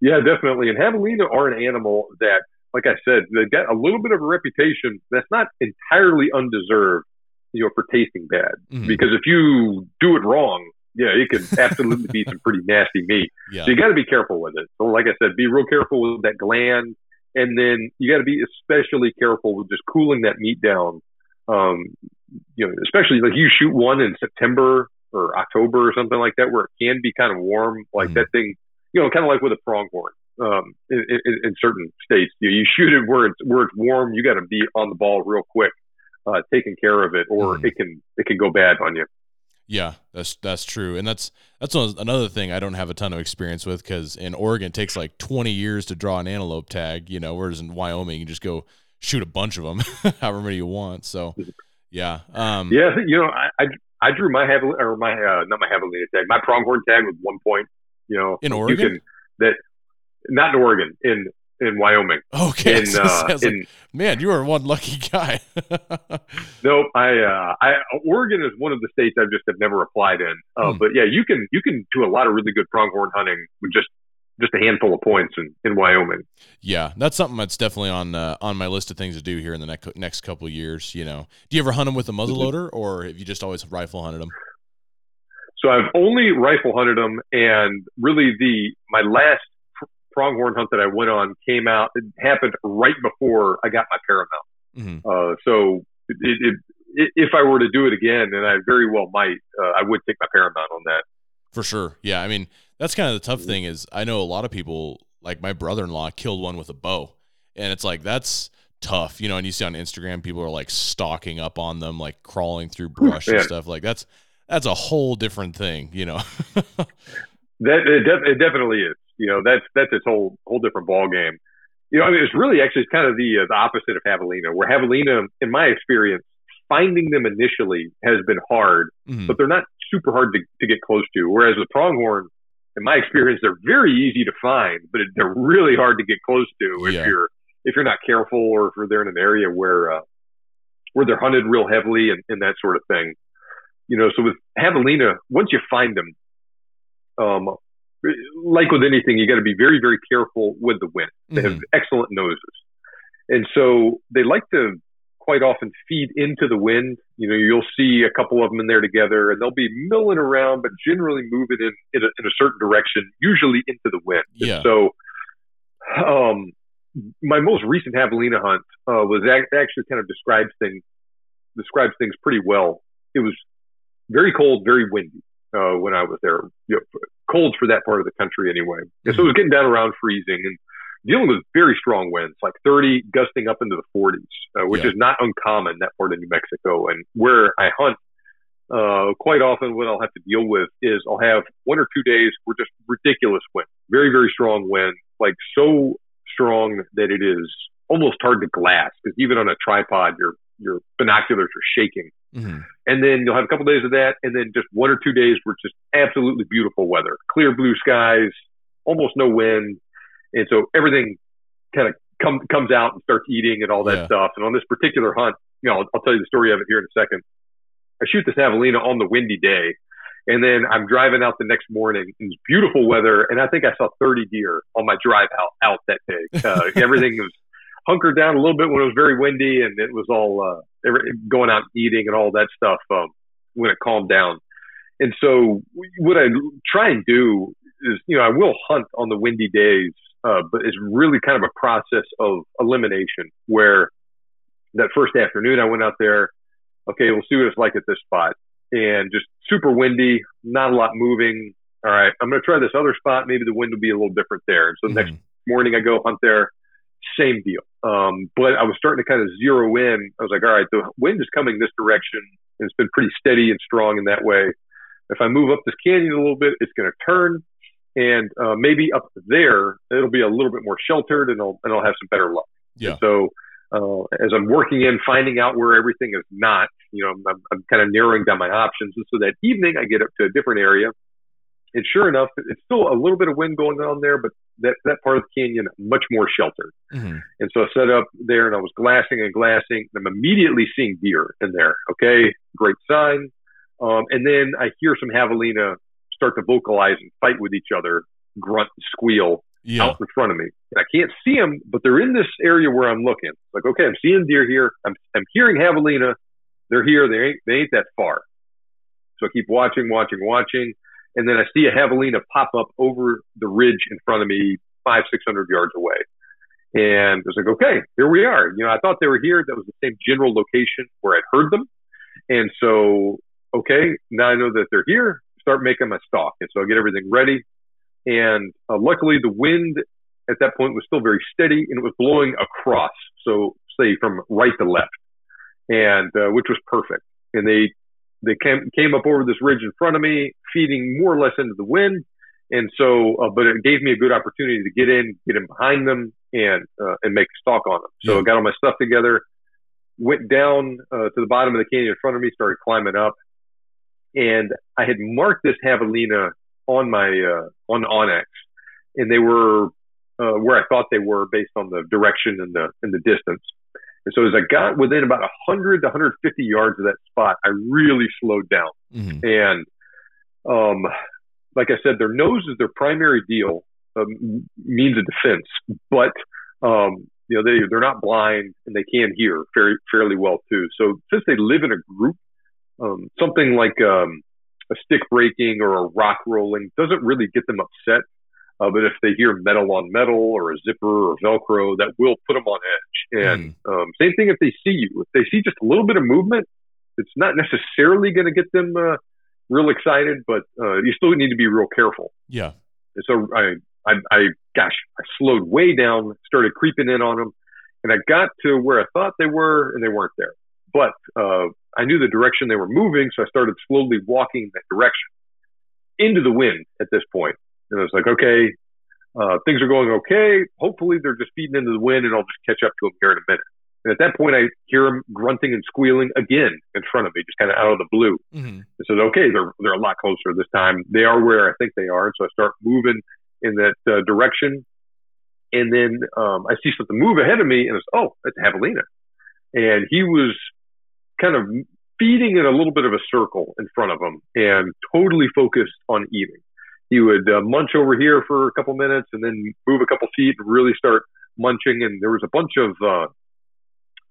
Yeah, definitely. And javelina are an animal that, like I said, they got a little bit of a reputation that's not entirely undeserved, you know, for tasting bad. Mm-hmm. Because if you do it wrong, yeah, it could absolutely be some pretty nasty meat. (laughs) Yeah. So you got to be careful with it. So, like I said, be real careful with that gland, and then you got to be especially careful with just cooling that meat down. Um, you know, especially like you shoot one in September or October or something like that, where it can be kind of warm. Like mm that thing, you know, kind of like with a pronghorn. Um, in, in, in certain states, you, you shoot it where it's where it's warm. You got to be on the ball real quick, uh, taking care of it, or mm it can it can go bad on you. Yeah, that's that's true, and that's that's another thing I don't have a ton of experience with because in Oregon it takes like twenty years to draw an antelope tag, you know, whereas in Wyoming you just go shoot a bunch of them, (laughs) however many you want. So, yeah, um, yeah, you know, I, I, I drew my javelina or my uh, not my javelina tag, my pronghorn tag with one point. You know, in Oregon, you can, that not in Oregon, in in Wyoming. Okay, (laughs) in, uh, in like, man, you are one lucky guy. (laughs) nope, I, uh, I Oregon is one of the states I've just have never applied in. Uh, hmm. But yeah, you can you can do a lot of really good pronghorn hunting with just just a handful of points in, in Wyoming. Yeah, that's something that's definitely on uh, on my list of things to do here in the next next couple of years. You know, do you ever hunt them with a muzzleloader, or have you just always rifle hunted them? So I've only rifle hunted them, and really the my last pronghorn hunt that I went on came out. It happened right before I got my paramount. Mm-hmm. Uh, so it, it, it, if I were to do it again, and I very well might, uh, I would take my paramount on that. For sure. Yeah. I mean, that's kind of the tough thing is I know a lot of people, like my brother-in-law, killed one with a bow, and it's like that's tough, you know. And you see on Instagram, people are like stalking up on them, like crawling through brush and stuff. Like that's that's a whole different thing, you know. (laughs) that it, def- it definitely is. You know, that's that's its whole whole different ball game. You know, I mean, it's really actually kind of the uh, the opposite of javelina. Where javelina, in my experience, finding them initially has been hard, mm-hmm. but they're not super hard to, to get close to. Whereas with pronghorn, in my experience, they're very easy to find, but they're really hard to get close to if yeah. you're if you're not careful or if they're in an area where uh, where they're hunted real heavily and, and that sort of thing. You know, so with javelina, once you find them, um, like with anything, you got to be very, very careful with the wind. They mm-hmm. have excellent noses. And so they like to quite often feed into the wind. You know, you'll see a couple of them in there together and they'll be milling around, but generally moving in, in, a, in a certain direction, usually into the wind. Yeah. And so, um, my most recent javelina hunt uh, was actually kind of describes things describes things pretty well. It was very cold, very windy uh, when I was there. You know, cold for that part of the country anyway. And so it was getting down around freezing and dealing with very strong winds, like 30 gusting up into the 40s, uh, which yeah. is not uncommon that part of New Mexico. And where I hunt, uh, quite often what I'll have to deal with is I'll have one or two days where just ridiculous wind, very, very strong wind, like so strong that it is almost hard to glass because even on a tripod, your, your binoculars are shaking. Mm-hmm. And then you'll have a couple days of that, and then just one or two days where it's just absolutely beautiful weather, clear blue skies, almost no wind, and so everything kind of come, comes out and starts eating and all that yeah. stuff. And on this particular hunt, you know, I'll, I'll, tell you the story of it here in a second. I shoot this javelina on the windy day, and then I'm driving out the next morning. It's beautiful weather, and I think I saw 30 deer on my drive out out that day. Uh, (laughs) everything was hunkered down a little bit when it was very windy, and it was all uh, going out eating and all that stuff um, when it calmed down. And so what I try and do is, you know, I will hunt on the windy days, uh, but it's really kind of a process of elimination where that first afternoon I went out there, okay, we'll see what it's like at this spot and just super windy, not a lot moving. All right, I'm going to try this other spot. Maybe the wind will be a little different there. And so mm-hmm. next morning I go hunt there same deal. Um, but I was starting to kind of zero in. I was like, all right, the wind is coming this direction, and it's been pretty steady and strong in that way. If I move up this canyon a little bit, it's going to turn, and uh, maybe up there it'll be a little bit more sheltered, and I'll and I'll have some better luck. Yeah. And so uh, as I'm working in, finding out where everything is not, you know, I'm, I'm kind of narrowing down my options. And so that evening, I get up to a different area, and sure enough, it's still a little bit of wind going on there, but that that part of the canyon much more sheltered. Mm-hmm. And so I set up there, and I was glassing and glassing. And I'm immediately seeing deer in there. Okay, great sign. Um, and then I hear some javelina start to vocalize and fight with each other, grunt, and squeal Yeah. out in front of me. And I can't see them, but they're in this area where I'm looking. Like, okay, I'm seeing deer here. I'm, I'm hearing javelina. They're here. They ain't, they ain't that far. So I keep watching, watching, watching. And then I see a javelina pop up over the ridge in front of me, five, 600 yards away. And I was like, okay, here we are. You know, I thought they were here. That was the same general location where I'd heard them. And so, okay, now I know that they're here. Start making my stalk. And so I get everything ready. And uh, luckily, the wind at that point was still very steady and it was blowing across. So, say from right to left, and uh, which was perfect. And they they came came up over this ridge in front of me, feeding more or less into the wind. And so, uh, but it gave me a good opportunity to get in, get in behind them, and uh, and make a stalk on them. So Yeah. I got all my stuff together, went down uh, to the bottom of the canyon in front of me, started climbing up, and I had marked this javelina on my uh, on onX, and they were uh, where I thought they were based on the direction and the and the distance. And so as I got within about 100 to 150 yards of that spot, I really slowed down. Mm-hmm. And um, like I said, their nose is their primary deal, um, means of defense. But um, you know they they're not blind and they can hear very fairly well too. So since they live in a group, um, something like um, a stick breaking or a rock rolling doesn't really get them upset. Uh, but if they hear metal on metal or a zipper or Velcro, that will put them on edge. And um, same thing if they see you. If they see just a little bit of movement, it's not necessarily going to get them uh, real excited, but uh, you still need to be real careful. Yeah. And so I, I, I, gosh, I slowed way down, started creeping in on them, and I got to where I thought they were, and they weren't there. But uh, I knew the direction they were moving, so I started slowly walking that direction into the wind at this point. And I was like, okay, uh, things are going okay. Hopefully they're just feeding into the wind, and I'll just catch up to them here in a minute. And at that point, I hear them grunting and squealing again in front of me, just kind of out of the blue. Mm-hmm. I said, okay, they're they're a lot closer this time. They are where I think they are, and so I start moving in that uh, direction. And then um, I see something move ahead of me, and it's oh, it's Javelina, and he was kind of feeding in a little bit of a circle in front of him, and totally focused on eating. He would uh, munch over here for a couple minutes, and then move a couple feet and really start munching. And there was a bunch of uh,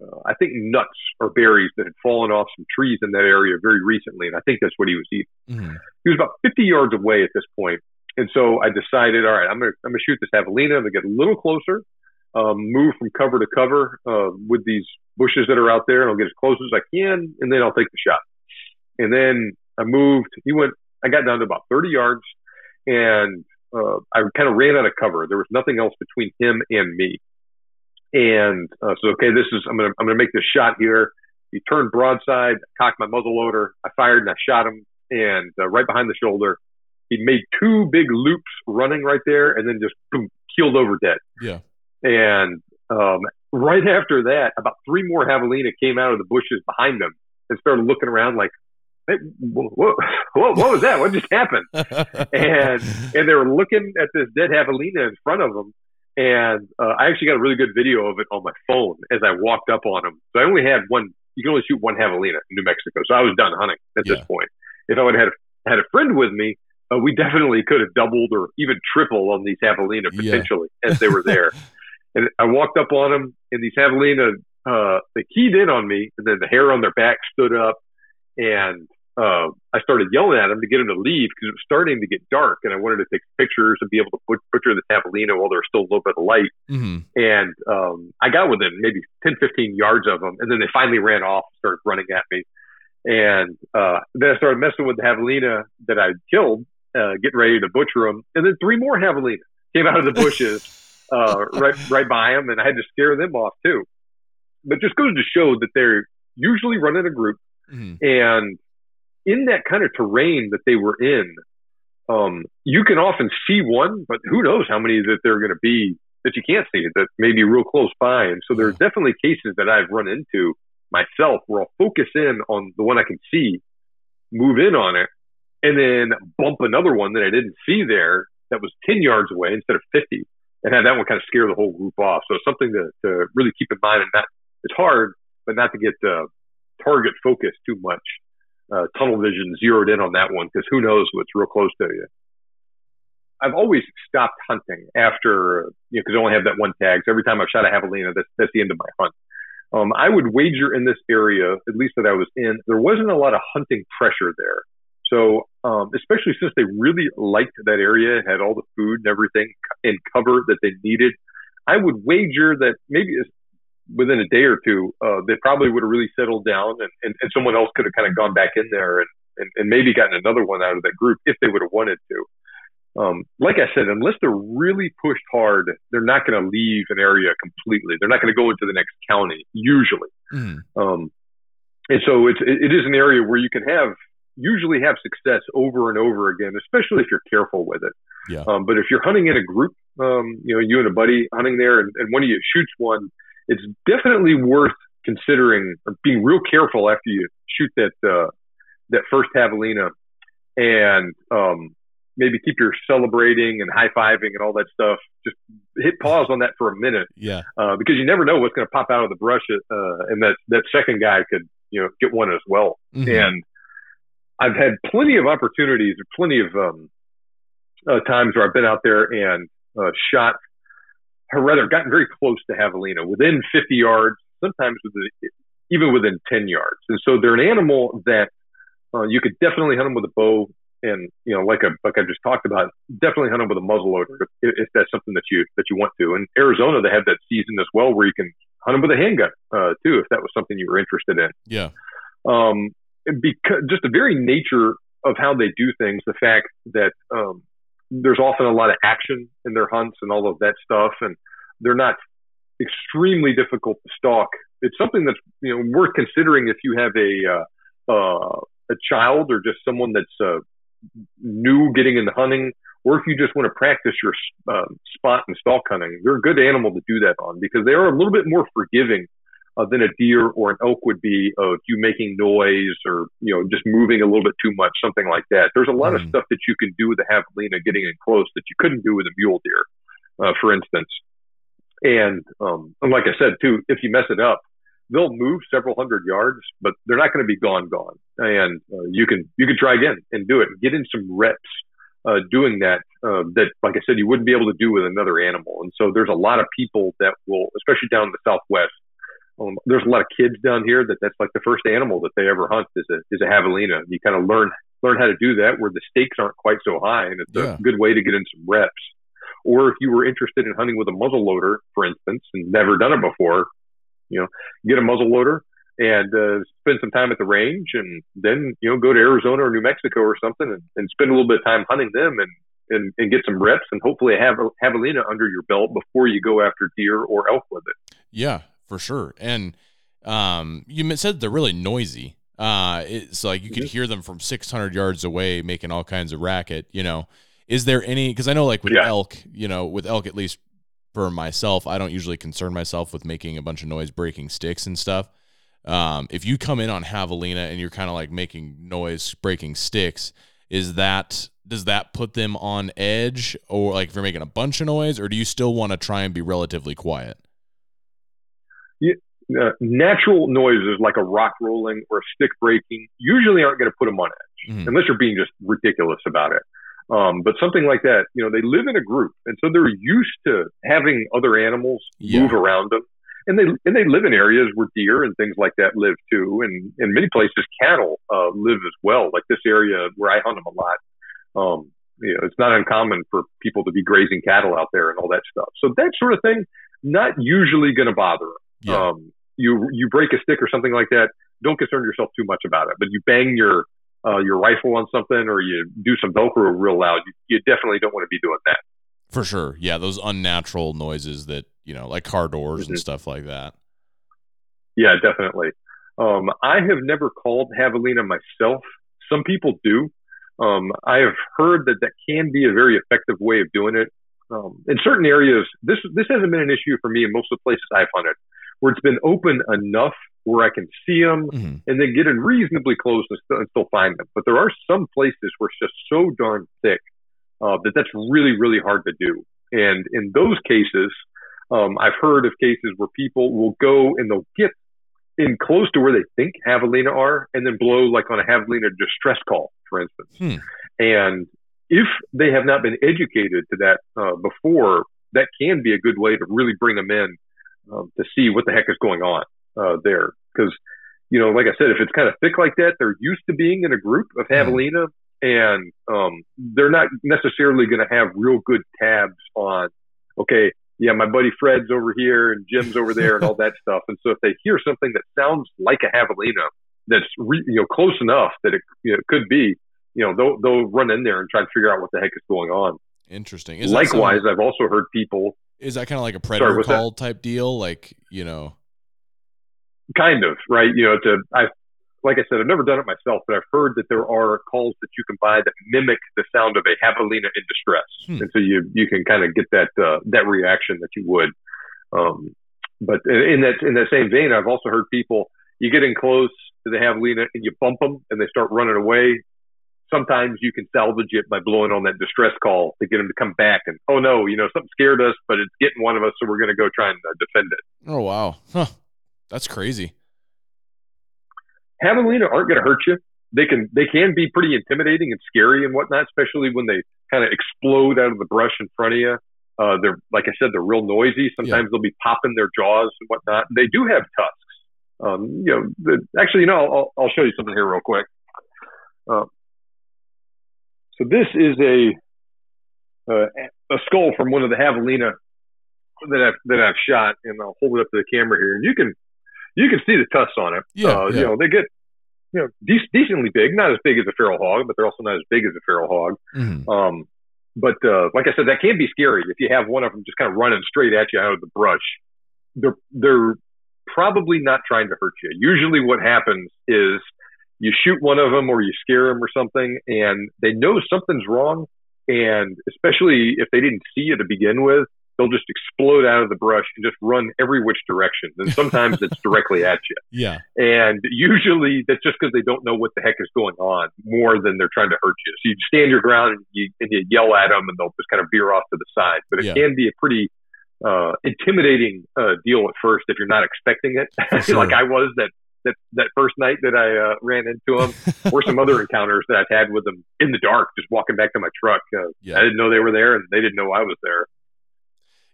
uh, I think nuts or berries that had fallen off some trees in that area very recently, and I think that's what he was eating. Mm-hmm. He was about 50 yards away at this point, and so I decided, all right, I'm gonna I'm gonna shoot this javelina. I'm gonna get a little closer, um, move from cover to cover uh, with these bushes that are out there, and I'll get as close as I can, and then I'll take the shot. And then I moved. He went. I got down to about 30 yards, and uh, I kind of ran out of cover. There was nothing else between him and me. And uh, so, okay, this is I'm gonna I'm gonna make this shot here. He turned broadside, cocked my muzzle loader. I fired and I shot him, and uh, right behind the shoulder. He made two big loops running right there, and then just boom, keeled over dead. Yeah. And um, right after that, about three more javelina came out of the bushes behind them and started looking around like, what, what, what was that? What just happened? and and they were looking at this dead javelina in front of them. And uh, I actually got a really good video of it on my phone as I walked up on them. So I only had one. You can only shoot one javelina in New Mexico, so I was done hunting at Yeah. this point. If I would have had, had a friend with me, uh, we definitely could have doubled or even tripled on these javelina Yeah. potentially as they were there. (laughs) and I walked up on them, and these javelina uh, they keyed in on me, and then the hair on their back stood up, and uh, I started yelling at them to get them to leave because it was starting to get dark, and I wanted to take pictures and be able to put, butcher the javelina while there was still a little bit of light. mm-hmm. And um, I got within maybe 10, 15 yards of them, and then they finally ran off and started running at me. And uh, then I started messing with the javelina that I killed, uh, getting ready to butcher them, and then three more javelina came out of the bushes. (laughs) uh, right right by them, and I had to scare them off too. But just goes to show that they're usually running a group, mm-hmm. and in that kind of terrain that they were in, um, you can often see one, but who knows how many that they're going to be that you can't see that may be real close by. And so there's definitely cases that I've run into myself where I'll focus in on the one I can see, move in on it, and then bump another one that I didn't see there that was 10 yards away instead of 50 and have that one kind of scare the whole group off. So it's something to, to really keep in mind and that it's hard, but not to get uh, target focused too much. Uh, tunnel vision zeroed in on that one because who knows what's real close to you. I've always stopped hunting after, you know, because I only have that one tag. So every time I've shot a javelina, that's, that's the end of my hunt. Um, I would wager in this area, at least that I was in, there wasn't a lot of hunting pressure there. So, um, especially since they really liked that area, had all the food and everything and cover that they needed, I would wager that maybe within a day or two, uh, they probably would have really settled down and, and, and someone else could have kind of gone back in there and, and, and maybe gotten another one out of that group if they would have wanted to um, like I said, unless they're really pushed hard, they're not going to leave an area completely. They're not going to go into the next county usually. Mm. Um, and so it's, it is an area where you can have usually have success over and over again, especially if you're careful with it. Yeah. Um, but if you're hunting in a group, um, you know, you and a buddy hunting there, and, and one of you shoots one, it's definitely worth considering or being real careful after you shoot that uh, that first javelina, and um, maybe keep your celebrating and high fiving and all that stuff. Just hit pause on that for a minute. Yeah. Uh, because you never know what's going to pop out of the brush, uh, and that that second guy could you know get one as well. Mm-hmm. And I've had plenty of opportunities, plenty of um, uh, times where I've been out there and uh, shot, or rather, gotten very close to javelina, within 50 yards, sometimes within, even within 10 yards. And so they're an animal that uh, you could definitely hunt them with a bow and you know, like a like I just talked about, definitely hunt them with a muzzle loader if, if, that's something that you that you want to. In Arizona, they have that season as well where you can hunt them with a handgun uh, too, if that was something you were interested in. Yeah. Um, because just the very nature of how they do things, the fact that um, there's often a lot of action in their hunts and all of that stuff, and they're not extremely difficult to stalk. It's something that's you know worth considering if you have a uh, uh, a child or just someone that's uh, new getting into hunting, or if you just want to practice your uh, spot and stalk hunting, they're a good animal to do that on because they are a little bit more forgiving uh, than a deer or an elk would be of you making noise or you know just moving a little bit too much, something like that. There's a lot mm. of stuff that you can do with a javelina getting in close that you couldn't do with a mule deer, uh, for instance. And, um, and like I said too, if you mess it up, they'll move several hundred yards, but they're not going to be gone, gone. And uh, you can you can try again and do it. Get in some reps uh, doing that. Uh, that, like I said, you wouldn't be able to do with another animal. And so there's a lot of people that will, especially down in the Southwest. Um, there's a lot of kids down here that that's like the first animal that they ever hunt is a is a javelina. You kind of learn learn how to do that where the stakes aren't quite so high, and it's yeah. a good way to get in some reps. Or if you were interested in hunting with a muzzle loader, for instance, and never done it before, you know, get a muzzle loader and uh, spend some time at the range, and then you know go to Arizona or New Mexico or something, and, and spend a little bit of time hunting them, and and, and get some reps, and hopefully have a javelina under your belt before you go after deer or elk with it. Yeah, for sure. And um, you said they're really noisy. Uh, it's like you can mm-hmm. hear them from 600 yards away making all kinds of racket. You know, is there any? Because I know, like with yeah. elk, you know, with elk at least for myself, I don't usually concern myself with making a bunch of noise breaking sticks and stuff. Um, if you come in on javelina and you're kind of like making noise breaking sticks, is that does that put them on edge or like if you're making a bunch of noise or do you still want to try and be relatively quiet? Yeah, uh, natural noises like a rock rolling or a stick breaking usually aren't going to put them on edge mm-hmm. unless you're being just ridiculous about it. Um, but something like that, you know, they live in a group, and so they're used to having other animals yeah. move around them, and they and they live in areas where deer and things like that live too, and in many places cattle uh, live as well. Like this area where I hunt them a lot, um, you know, it's not uncommon for people to be grazing cattle out there and all that stuff. So that sort of thing, not usually going to bother them. Yeah. Um, you you break a stick or something like that, don't concern yourself too much about it. But you bang your uh, your rifle on something or you do some Velcro real loud, you, you definitely don't want to be doing that. For sure. Yeah, those unnatural noises that, you know, like car doors mm-hmm. and stuff like that. Yeah, definitely. Um, I have never called javelina myself. Some people do. Um, I have heard that that can be a very effective way of doing it. Um, in certain areas, this this hasn't been an issue for me in most of the places I've hunted, where it's been open enough where I can see them mm-hmm. and then get in reasonably close and, st- and, still find them. But there are some places where it's just so darn thick uh, that that's really really hard to do. And in those cases, um, I've heard of cases where people will go and they'll get in close to where they think javelina are and then blow like on a javelina distress call, for instance. Hmm. And if they have not been educated to that uh, before, that can be a good way to really bring them in um, to see what the heck is going on uh, there. Because, you know, like I said, if it's kind of thick like that, they're used to being in a group of hmm. javelina, and um, they're not necessarily going to have real good tabs on, okay, yeah, my buddy Fred's over here and Jim's over there and all that (laughs) stuff. And so if they hear something that sounds like a javelina that's re, you know close enough that it you know, could be, you know, they'll they'll run in there and try to figure out what the heck is going on. Interesting. Is Likewise, I've also heard people. Is that kind of like a predator sorry, call that? type deal? Like you know, kind of right. You know, it's a I like I said, I've never done it myself, but I've heard that there are calls that you can buy that mimic the sound of a javelina in distress, hmm. and so you you can kind of get that uh, that reaction that you would. Um, but in that in that same vein, I've also heard people you get in close to the javelina and you bump them and they start running away. Sometimes you can salvage it by blowing on that distress call to get them to come back and oh no, you know something scared us, but it's getting one of us, so we're going to go try and uh, defend it. Oh wow, huh. that's crazy javelina aren't going to hurt you. They can they can be pretty intimidating and scary and whatnot, especially when they kind of explode out of the brush in front of you. Uh, they're like I said, they're real noisy. Sometimes yeah. they'll be popping their jaws and whatnot. They do have tusks. Um, you know, the, actually, you know, I'll, I'll show you something here real quick. Uh, so this is a uh, a skull from one of the javelina that I've that I've shot, and I'll hold it up to the camera here, and you can you can see the tusks on it. Yeah, uh, yeah. You know, they get you know de- decently big, not as big as a feral hog, but they're also not as big as a feral hog. Mm-hmm. Um, but uh, like I said, that can be scary if you have one of them just kind of running straight at you out of the brush. They're they're probably not trying to hurt you. Usually, what happens is you shoot one of them or you scare them or something, and they know something's wrong. And especially if they didn't see you to begin with, they'll just explode out of the brush and just run every which direction. And sometimes it's directly at you. (laughs) Yeah. And usually that's just because they don't know what the heck is going on more than they're trying to hurt you. So you stand your ground and you, and you yell at them and they'll just kind of veer off to the side. But it yeah. can be a pretty uh, intimidating uh, deal at first if you're not expecting it. (laughs) Sure. like I was that that that first night that I uh, ran into them, or some other (laughs) encounters that I've had with them in the dark, just walking back to my truck. Uh, yeah. I didn't know they were there, and they didn't know I was there.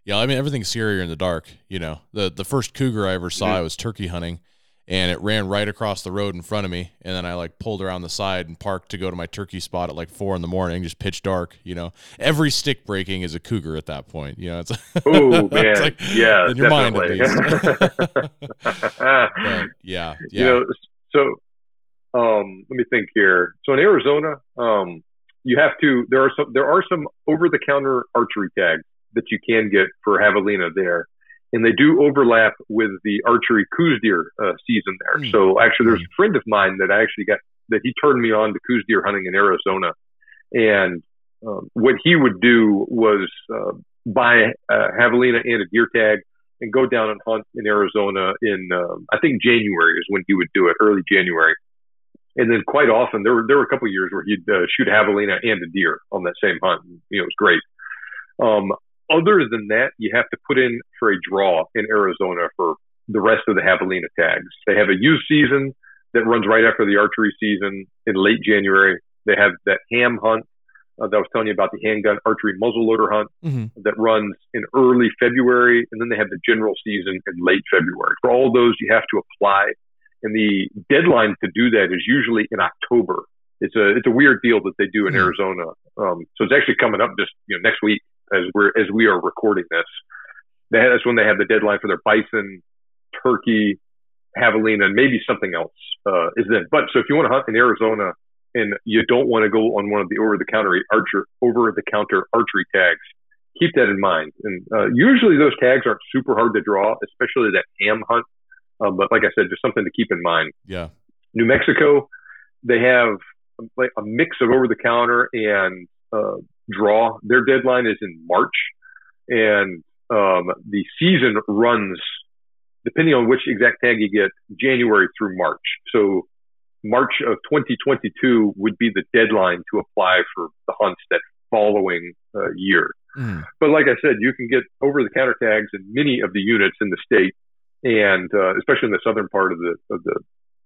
Yeah, I mean everything's scarier in the dark. You know, the the first cougar I ever saw, mm-hmm. I was turkey hunting, and it ran right across the road in front of me, and then I like pulled around the side and parked to go to my turkey spot at like four in the morning, just pitch dark. You know, every stick breaking is a cougar at that point. You know, it's (laughs) oh man, like, yeah, in your definitely. mind at least. (laughs) (laughs) but, yeah, yeah. You know, so um, let me think here. So in Arizona, um, you have to. There are some. There are some over the counter archery tags that you can get for javelina there. And they do overlap with the archery Coues deer uh, season there. Mm. So actually, there's a friend of mine that I actually got that he turned me on to Coues deer hunting in Arizona. And um, what he would do was uh, buy a javelina and a deer tag and go down and hunt in Arizona in um, I think January is when he would do it, early January. And then quite often there were there were a couple of years where he'd uh, shoot javelina and a deer on that same hunt. You know, it was great. Um, other than that, you have to put in for a draw in Arizona for the rest of the javelina tags. They have a youth season that runs right after the archery season in late January. They have that HAM hunt uh, that I was telling you about, the handgun archery muzzleloader hunt mm-hmm. that runs in early February, and then they have the general season in late February. For all those, you have to apply, and the deadline to do that is usually in October. It's a it's a weird deal that they do in mm-hmm. Arizona. Um, so it's actually coming up just you know next week as we're as we are recording this. They, had, that's when they have the deadline for their bison, turkey, javelina, and maybe something else uh, is then. But so if you want to hunt in Arizona and you don't want to go on one of the over the counter archer over the counter archery tags, keep that in mind. And uh, usually those tags aren't super hard to draw, especially that HAM hunt. Um, but like I said, just something to keep in mind. Yeah. New Mexico, they have like a mix of over the counter and uh, draw. Their deadline is in March, and um, the season runs depending on which exact tag you get, January through March. So March of 2022 would be the deadline to apply for the hunts that following uh, year. Mm. But like I said, you can get over the counter tags in many of the units in the state, and uh, especially in the southern part of the of the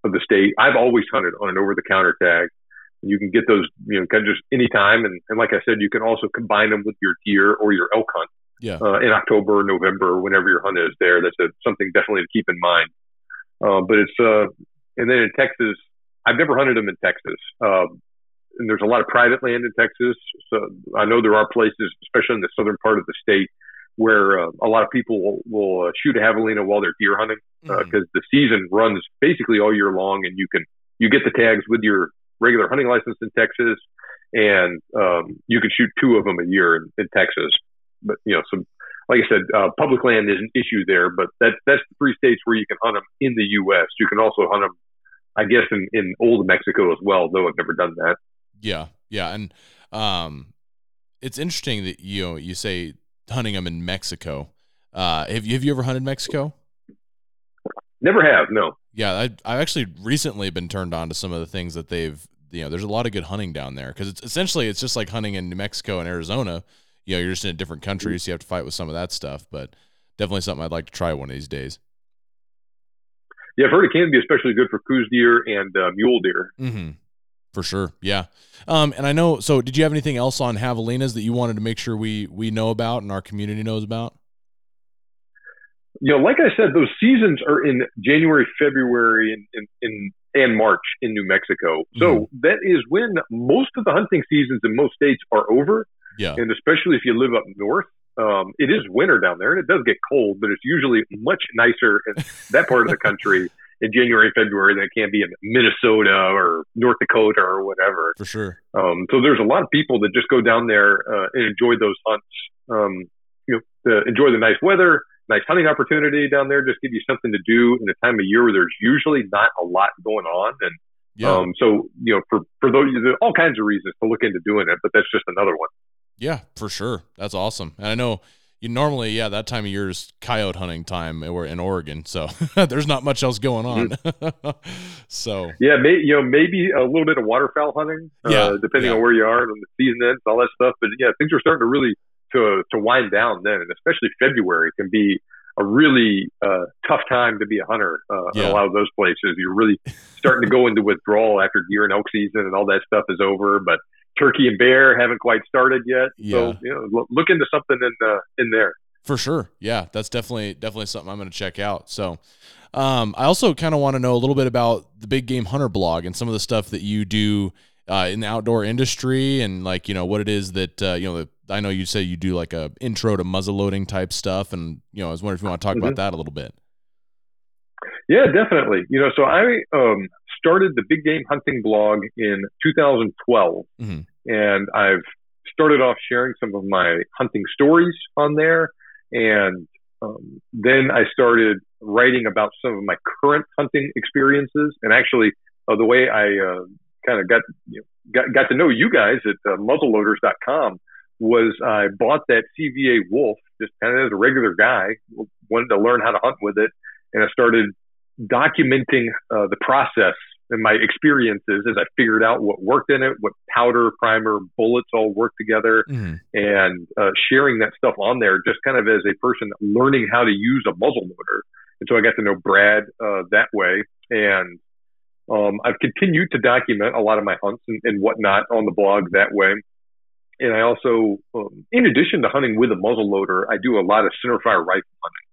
of the state. I've always hunted on an over the counter tag. You can get those, you know, kind of just anytime. And, and like I said, you can also combine them with your deer or your elk hunt yeah. uh, in October, November, whenever your hunt is there. That's a, something definitely to keep in mind. Uh, but it's, uh, and then in Texas, I've never hunted them in Texas. Um, and there's a lot of private land in Texas. So I know there are places, especially in the southern part of the state, where uh, a lot of people will, will uh, shoot a javelina while they're deer hunting because uh, mm-hmm. the season runs basically all year long, and you can you get the tags with your regular hunting license in Texas, and um, you can shoot two of them a year in, in Texas but you know, some like I said, uh, public land is an issue there, but that that's the three states where you can hunt them in the U.S. You can also hunt them, I guess, in in old Mexico as well, though I've never done that. Yeah, yeah, and um, it's interesting that you know you say hunting them in Mexico. Uh, have you have you ever hunted Mexico? Never have, no. Yeah, I I've actually recently been turned on to some of the things that they've you know. There's a lot of good hunting down there because it's essentially it's just like hunting in New Mexico and Arizona you know, you're just in a different country, so you have to fight with some of that stuff. But definitely something I'd like to try one of these days. Yeah, I've heard it can be especially good for Coues deer and uh, mule deer. Mm-hmm. For sure, yeah. Um, and I know. So, did you have anything else on javelinas that you wanted to make sure we we know about and our community knows about? You know, like I said, those seasons are in January, February, and in, in, and March in New Mexico. So mm-hmm. that is when most of the hunting seasons in most states are over. Yeah. And especially if you live up north, um, it is winter down there and it does get cold, but it's usually much nicer in (laughs) that part of the country in January, February than it can be in Minnesota or North Dakota or whatever. For sure. Um, so there's a lot of people that just go down there uh, and enjoy those hunts. Um, you know, to enjoy the nice weather, nice hunting opportunity down there. Just give you something to do in a time of year where there's usually not a lot going on, and yeah. um, so you know, for for those all kinds of reasons to look into doing it, but that's just another one. Yeah, for sure. That's awesome. And I know you normally, yeah, that time of year is coyote hunting time. We're in Oregon, so (laughs) there's not much else going on. Mm-hmm. (laughs) so yeah, may, you know, maybe a little bit of waterfowl hunting, uh, yeah, depending yeah. on where you are and the season ends, all that stuff. But yeah, things are starting to really to to wind down then, and especially February can be a really uh, tough time to be a hunter uh, yeah. in a lot of those places. You're really starting to go into withdrawal after deer and elk season and all that stuff is over, but turkey and bear haven't quite started yet. Yeah. So you know, look into something in uh, in there. For sure, yeah, that's definitely definitely something I'm going to check out. So, um, I also kind of want to know a little bit about the Big Game Hunter blog and some of the stuff that you do uh, in the outdoor industry, and like you know what it is that uh, you know. The, I know you say you do like a intro to muzzleloading type stuff, and you know I was wondering if you want to talk mm-hmm. about that a little bit. Yeah, definitely. You know, so I um, started the big game hunting blog in 2012, mm-hmm. and I've started off sharing some of my hunting stories on there, and um, then I started writing about some of my current hunting experiences. And actually, uh, the way I uh, kind of got, you know, got got to know you guys at uh, muzzleloaders.com was I bought that CVA Wolf just kind of as a regular guy, wanted to learn how to hunt with it, and I started documenting uh, the process and my experiences as I figured out what worked in it, what powder, primer, bullets all work together, mm-hmm. and uh, sharing that stuff on there just kind of as a person learning how to use a muzzle loader. And so I got to know Brad uh, that way. And um, I've continued to document a lot of my hunts and, and whatnot on the blog that way. And I also, um, in addition to hunting with a muzzle loader, I do a lot of centerfire rifle hunting.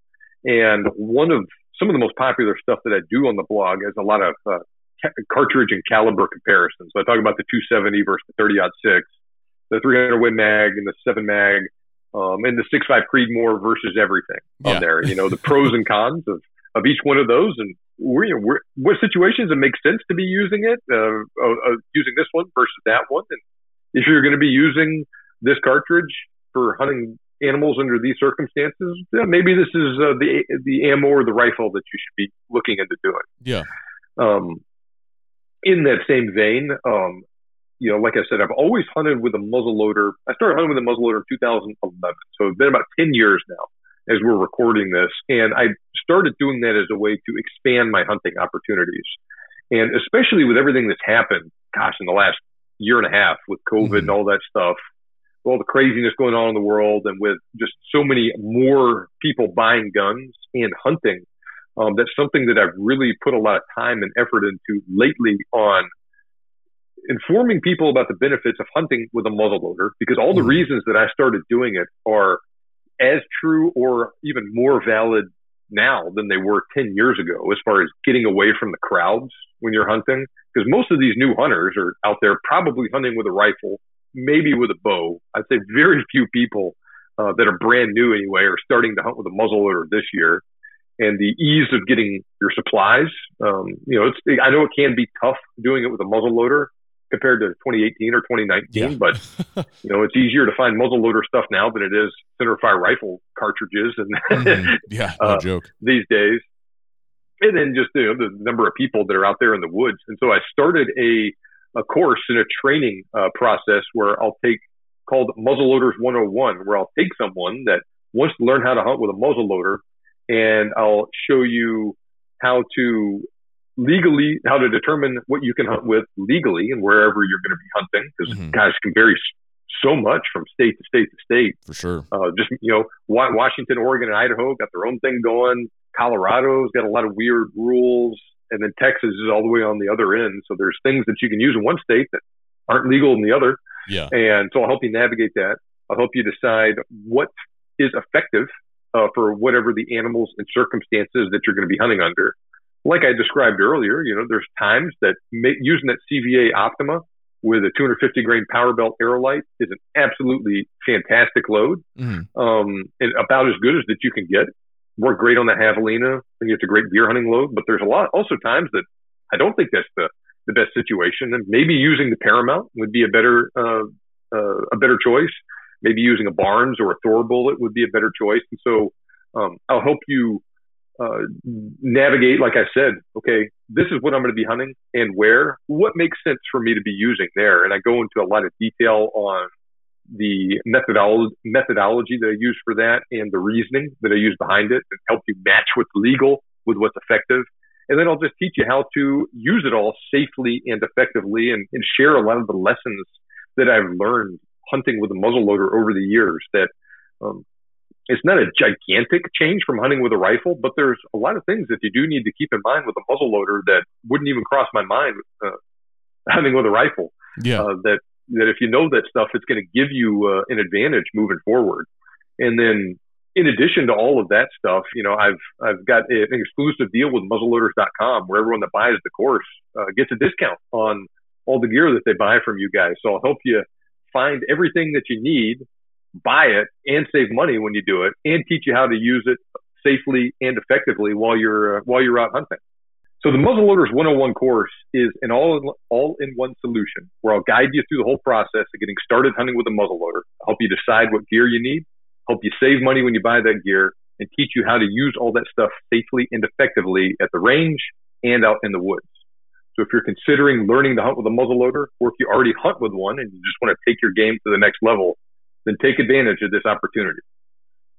And one of some of the most popular stuff that I do on the blog is a lot of uh, ca- cartridge and caliber comparisons. So I talk about the 270 versus the 30 six, the 300 Win Mag and the 7 Mag, um, and the 6.5 Creedmoor versus everything yeah. on there. You know, the (laughs) pros and cons of, of each one of those and where, you know, where, what situations it makes sense to be using it, uh, uh, uh using this one versus that one. And if you're going to be using this cartridge for hunting animals under these circumstances, yeah, maybe this is uh, the the ammo or the rifle that you should be looking into doing. Yeah. Um, in that same vein, um, you know, like I said, I've always hunted with a muzzleloader. I started hunting with a muzzleloader in 2011, so it's been about 10 years now as we're recording this. And I started doing that as a way to expand my hunting opportunities. And especially with everything that's happened, gosh, in the last year and a half with COVID mm-hmm. and all that stuff, all the craziness going on in the world, and with just so many more people buying guns and hunting, um, that's something that I've really put a lot of time and effort into lately on informing people about the benefits of hunting with a muzzleloader because all the mm-hmm. reasons that I started doing it are as true or even more valid now than they were 10 years ago as far as getting away from the crowds when you're hunting. Because most of these new hunters are out there probably hunting with a rifle, maybe with a bow. I'd say very few people uh, that are brand new anyway are starting to hunt with a muzzleloader this year. And the ease of getting your supplies, um, you know, it's, I know it can be tough doing it with a muzzleloader, compared to 2018 or 2019. Yeah. but (laughs) you know, it's easier to find muzzleloader stuff now than it is centerfire rifle cartridges and mm-hmm. (laughs) yeah, no uh, joke these days. And then just you know, the number of people that are out there in the woods. And so I started a a course and a training uh, process where I'll take called Muzzleloaders 101, where I'll take someone that wants to learn how to hunt with a muzzleloader, and I'll show you how to legally how to determine what you can hunt with legally and wherever you're going to be hunting because mm-hmm. guys can vary so much from state to state to state. For sure. Uh, just you know, Washington, Oregon, and Idaho got their own thing going. Colorado's got a lot of weird rules, and then Texas is all the way on the other end. So there's things that you can use in one state that aren't legal in the other. Yeah. And so I'll help you navigate that. I'll help you decide what is effective uh, for whatever the animals and circumstances that you're going to be hunting under like I described earlier, you know, there's times that using that CVA Optima with a 250 grain power belt Aerolite is an absolutely fantastic load, mm-hmm. um, and about as good as that you can get. Work great on the javelina, and it's a great deer hunting load. But there's a lot also times that I don't think that's the the best situation, and maybe using the Paramount would be a better uh, uh, a better choice. Maybe using a Barnes or a Thor bullet would be a better choice. And so um, I'll help you uh, navigate, like I said, okay, this is what I'm going to be hunting and where. What makes sense for me to be using there? And I go into a lot of detail on the methodology, that I use for that and the reasoning that I use behind it and help you match what's legal with what's effective. And then I'll just teach you how to use it all safely and effectively and, and share a lot of the lessons that I've learned hunting with a muzzleloader over the years that um, it's not a gigantic change from hunting with a rifle, but there's a lot of things that you do need to keep in mind with a muzzle loader that wouldn't even cross my mind uh, hunting with a rifle. Yeah. Uh, that that if you know that stuff, it's going to give you uh, an advantage moving forward. And then, in addition to all of that stuff, you know, I've I've got an exclusive deal with muzzleloaders.com where everyone that buys the course uh, gets a discount on all the gear that they buy from you guys. So I'll help you find everything that you need buy it and save money when you do it and teach you how to use it safely and effectively while you're uh, while you're out hunting. So the muzzleloaders 101 course is an all all in one solution where I'll guide you through the whole process of getting started hunting with a muzzleloader, help you decide what gear you need, help you save money when you buy that gear, and teach you how to use all that stuff safely and effectively at the range and out in the woods. So if you're considering learning to hunt with a muzzleloader, or if you already hunt with one and you just want to take your game to the next level, then take advantage of this opportunity,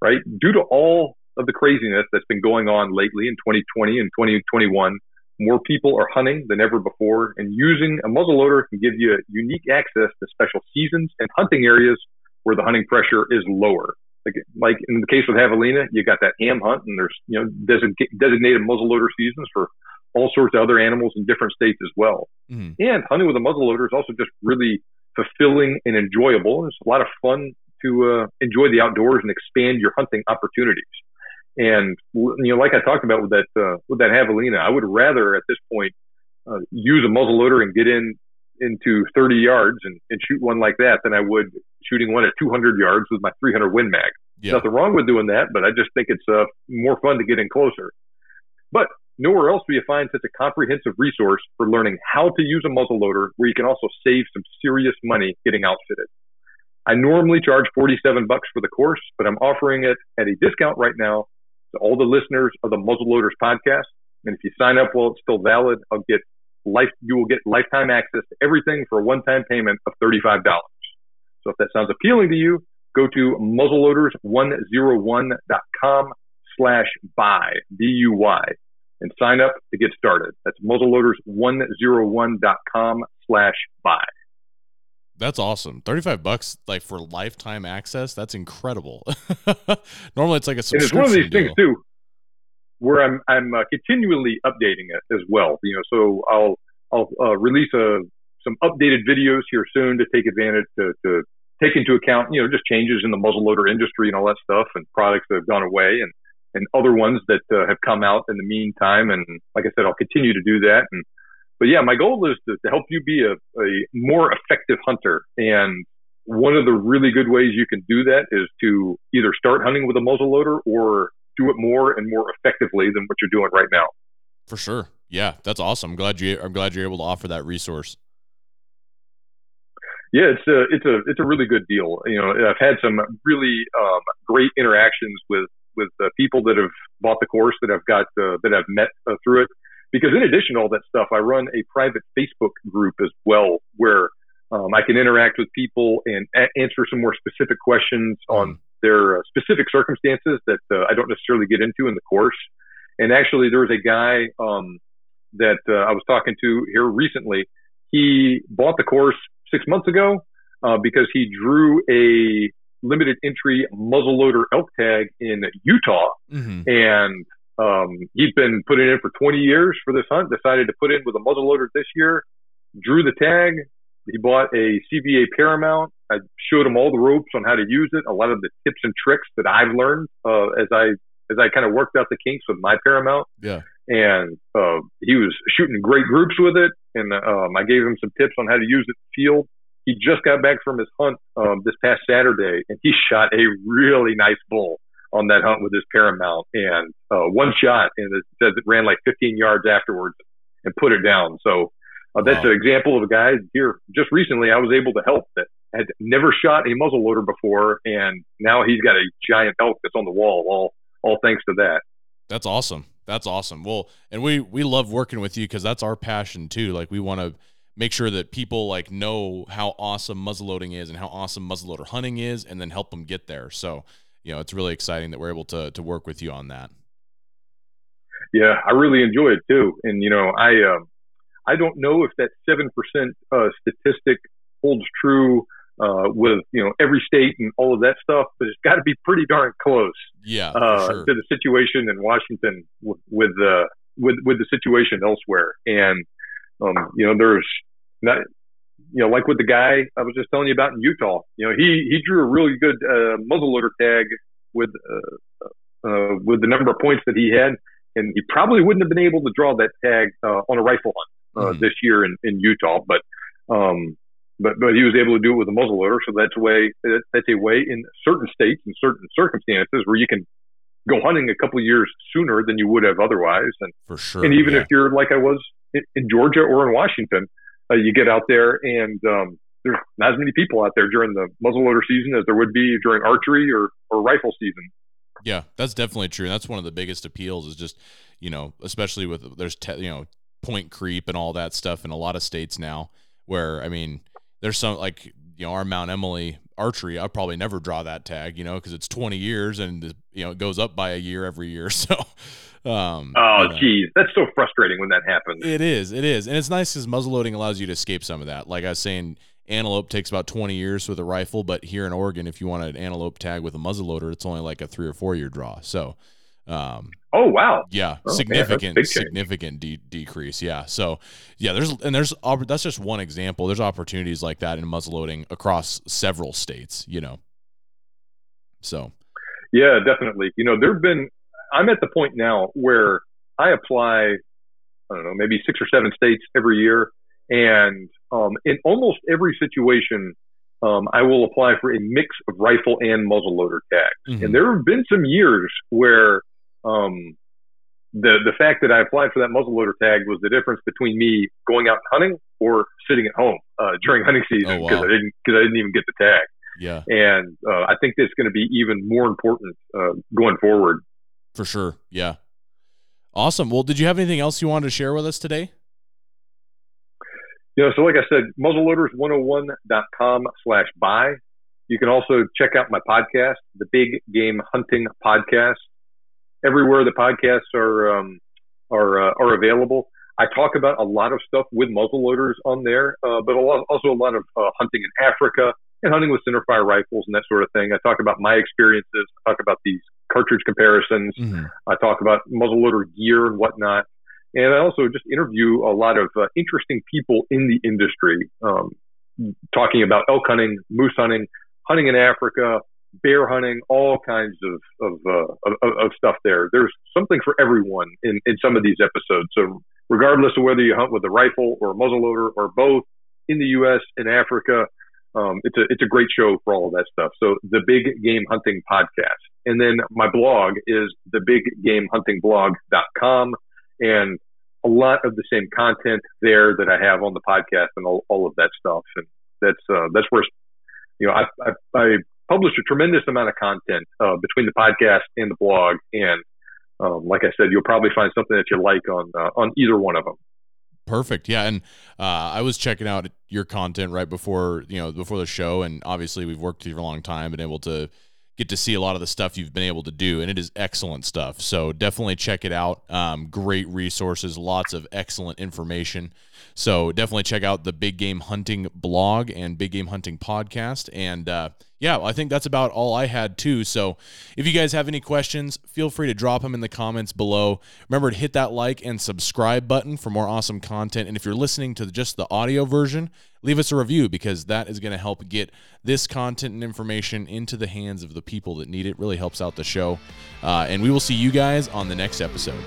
right? Due to all of the craziness that's been going on lately in 2020 and 2021, more people are hunting than ever before, and using a muzzleloader can give you unique access to special seasons and hunting areas where the hunting pressure is lower. Like, like in the case with javelina, you got that HAM hunt, and there's you know designated muzzleloader seasons for all sorts of other animals in different states as well. Mm. And hunting with a muzzleloader is also just really fulfilling and enjoyable. It's a lot of fun to uh, enjoy the outdoors and expand your hunting opportunities. And you know, like I talked about with that uh, with that javelina, I would rather at this point uh, use a muzzle loader and get in into 30 yards and, and shoot one like that than I would shooting one at 200 yards with my 300 Win Mag. Yeah. Nothing wrong with doing that, but I just think it's uh, more fun to get in closer. But Nowhere else will you find such a comprehensive resource for learning how to use a muzzleloader where you can also save some serious money getting outfitted. I normally charge 47 bucks for the course, but I'm offering it at a discount right now to all the listeners of the Muzzleloaders podcast. And if you sign up while it's still valid, I'll get life, you will get lifetime access to everything for a one-time payment of $35. So if that sounds appealing to you, go to muzzleloaders101.com slash buy, B-U-Y, and sign up to get started. That's muzzleloaders101.com slash buy. That's awesome. 35 bucks like for lifetime access. That's incredible. (laughs) Normally it's like a subscription. And it's one of these deal. things too where I'm I'm uh, continually updating it as well. You know, so I'll I'll uh, release a some updated videos here soon to take advantage to, to take into account you know just changes in the muzzleloader industry and all that stuff and products that have gone away and and other ones that uh, have come out in the meantime. And like I said, I'll continue to do that. And but yeah, my goal is to, to help you be a, a more effective hunter. And one of the really good ways you can do that is to either start hunting with a muzzleloader or do it more and more effectively than what you're doing right now. For sure. Yeah, that's awesome. I'm glad you I'm glad you're able to offer that resource. Yeah, it's a it's a it's a really good deal. You know, I've had some really um, great interactions with with uh, people that have bought the course that I've got uh, that I've met uh, through it. Because in addition to all that stuff, I run a private Facebook group as well where um, I can interact with people and a- answer some more specific questions on mm their uh, specific circumstances that uh, I don't necessarily get into in the course. And actually, there was a guy um, that uh, I was talking to here recently. He bought the course six months ago uh, because he drew a limited entry muzzleloader elk tag in Utah, mm-hmm. and um, he'd been putting in for 20 years for this hunt. Decided to put in with a muzzleloader this year. Drew the tag. He bought a CVA Paramount I showed him all the ropes on how to use it, a lot of the tips and tricks that I've learned uh, as I as I kind of worked out the kinks with my Paramount. Yeah. And uh, he was shooting great groups with it, and um, I gave him some tips on how to use it in the field. He just got back from his hunt um, this past Saturday, and he shot a really nice bull on that hunt with his Paramount, and uh, one shot, and it says it ran like 15 yards afterwards and put it down. So uh, that's wow. an example of a guy here just recently I was able to help that had never shot a muzzleloader before, and now he's got a giant elk that's on the wall. All all thanks to that. That's awesome. That's awesome. Well, and we we love working with you because that's our passion too. Like we want to make sure that people like know how awesome muzzleloading is and how awesome muzzleloader hunting is, and then help them get there. So you know, it's really exciting that we're able to to work with you on that. Yeah, I really enjoy it too, and you know, I um, I don't know if that seven percent uh, statistic holds true uh, with you know every state and all of that stuff, but it's got to be pretty darn close. Yeah, uh, sure. to the situation in Washington with with the uh, with with the situation elsewhere, and um, you know there's not you know like with the guy I was just telling you about in Utah. You know he he drew a really good uh, muzzleloader tag with uh, uh, with the number of points that he had, and he probably wouldn't have been able to draw that tag uh, on a rifle hunt uh, mm. this year in, in Utah, but um, but but he was able to do it with a muzzleloader. So that's a way that's a way in certain states and certain circumstances where you can go hunting a couple of years sooner than you would have otherwise. And for sure, and even yeah. if you're like I was in, Georgia or in Washington, uh, you get out there and um, there's not as many people out there during the muzzleloader season as there would be during archery or or rifle season. Yeah, that's definitely true. That's one of the biggest appeals is just you know, especially with there's te- you know point creep and all that stuff in a lot of states now. Where I mean, there's some like you know our Mount Emily archery. I probably never draw that tag, you know, because it's 20 years and you know it goes up by a year every year. (laughs) So, um, oh, you know, geez, that's so frustrating when that happens. It is, it is, and it's nice because muzzleloading allows you to escape some of that. Like I was saying, antelope takes about 20 years with a rifle, but here in Oregon, if you want an antelope tag with a muzzleloader, it's only like a three or four year draw. So, um, oh wow! Yeah, oh, significant, man, significant de- decrease. Yeah. So yeah, there's and there's that's just one example. There's opportunities like that in muzzleloading across several states. You know. So. Yeah, definitely. You know, there've been. I'm at the point now where I apply. I don't know, maybe six or seven states every year, and um, in almost every situation, um, I will apply for a mix of rifle and muzzleloader tags. Mm-hmm. And there have been some years where um, the the fact that I applied for that muzzleloader tag was the difference between me going out hunting or sitting at home uh, during hunting season because oh, wow. I didn't because I didn't even get the tag. Yeah. And uh, I think that's going to be even more important uh, going forward. For sure. Yeah. Awesome. Well, did you have anything else you wanted to share with us today? You know, so like I said, muzzleloaders101.com slash buy. You can also check out my podcast, the Big Game Hunting Podcast. Everywhere the podcasts are um, are uh, are available. I talk about a lot of stuff with muzzleloaders on there, uh, but a lot, also a lot of uh, hunting in Africa and hunting with centerfire rifles and that sort of thing. I talk about my experiences. I talk about these cartridge comparisons. Mm-hmm. I talk about muzzleloader gear and whatnot. And I also just interview a lot of uh, interesting people in the industry, um, talking about elk hunting, moose hunting, hunting in Africa, bear hunting, all kinds of of, uh, of, of stuff there. There's something for everyone in, in some of these episodes. So regardless of whether you hunt with a rifle or a muzzleloader or both in the U.S. and Africa, um, it's a it's a great show for all of that stuff. So the Big Game Hunting Podcast, and then my blog is the Big Game and a lot of the same content there that I have on the podcast and all, all of that stuff. And that's uh, that's where you know I, I, I publish a tremendous amount of content uh, between the podcast and the blog, and um, like I said, you'll probably find something that you like on uh, on either one of them. Perfect. Yeah, and uh, I was checking out your content right before you know before the show, and obviously we've worked with for a long time, been able to get to see a lot of the stuff you've been able to do, and it is excellent stuff. So definitely check it out. Um, great resources, lots of excellent information. So definitely check out the Big Game Hunting blog and Big Game Hunting podcast. And uh, yeah, I think that's about all I had too. So if you guys have any questions, feel free to drop them in the comments below. Remember to hit that like and subscribe button for more awesome content. And if you're listening to just the audio version, leave us a review because that is going to help get this content and information into the hands of the people that need it. Really helps out the show. Uh, and we will see you guys on the next episode.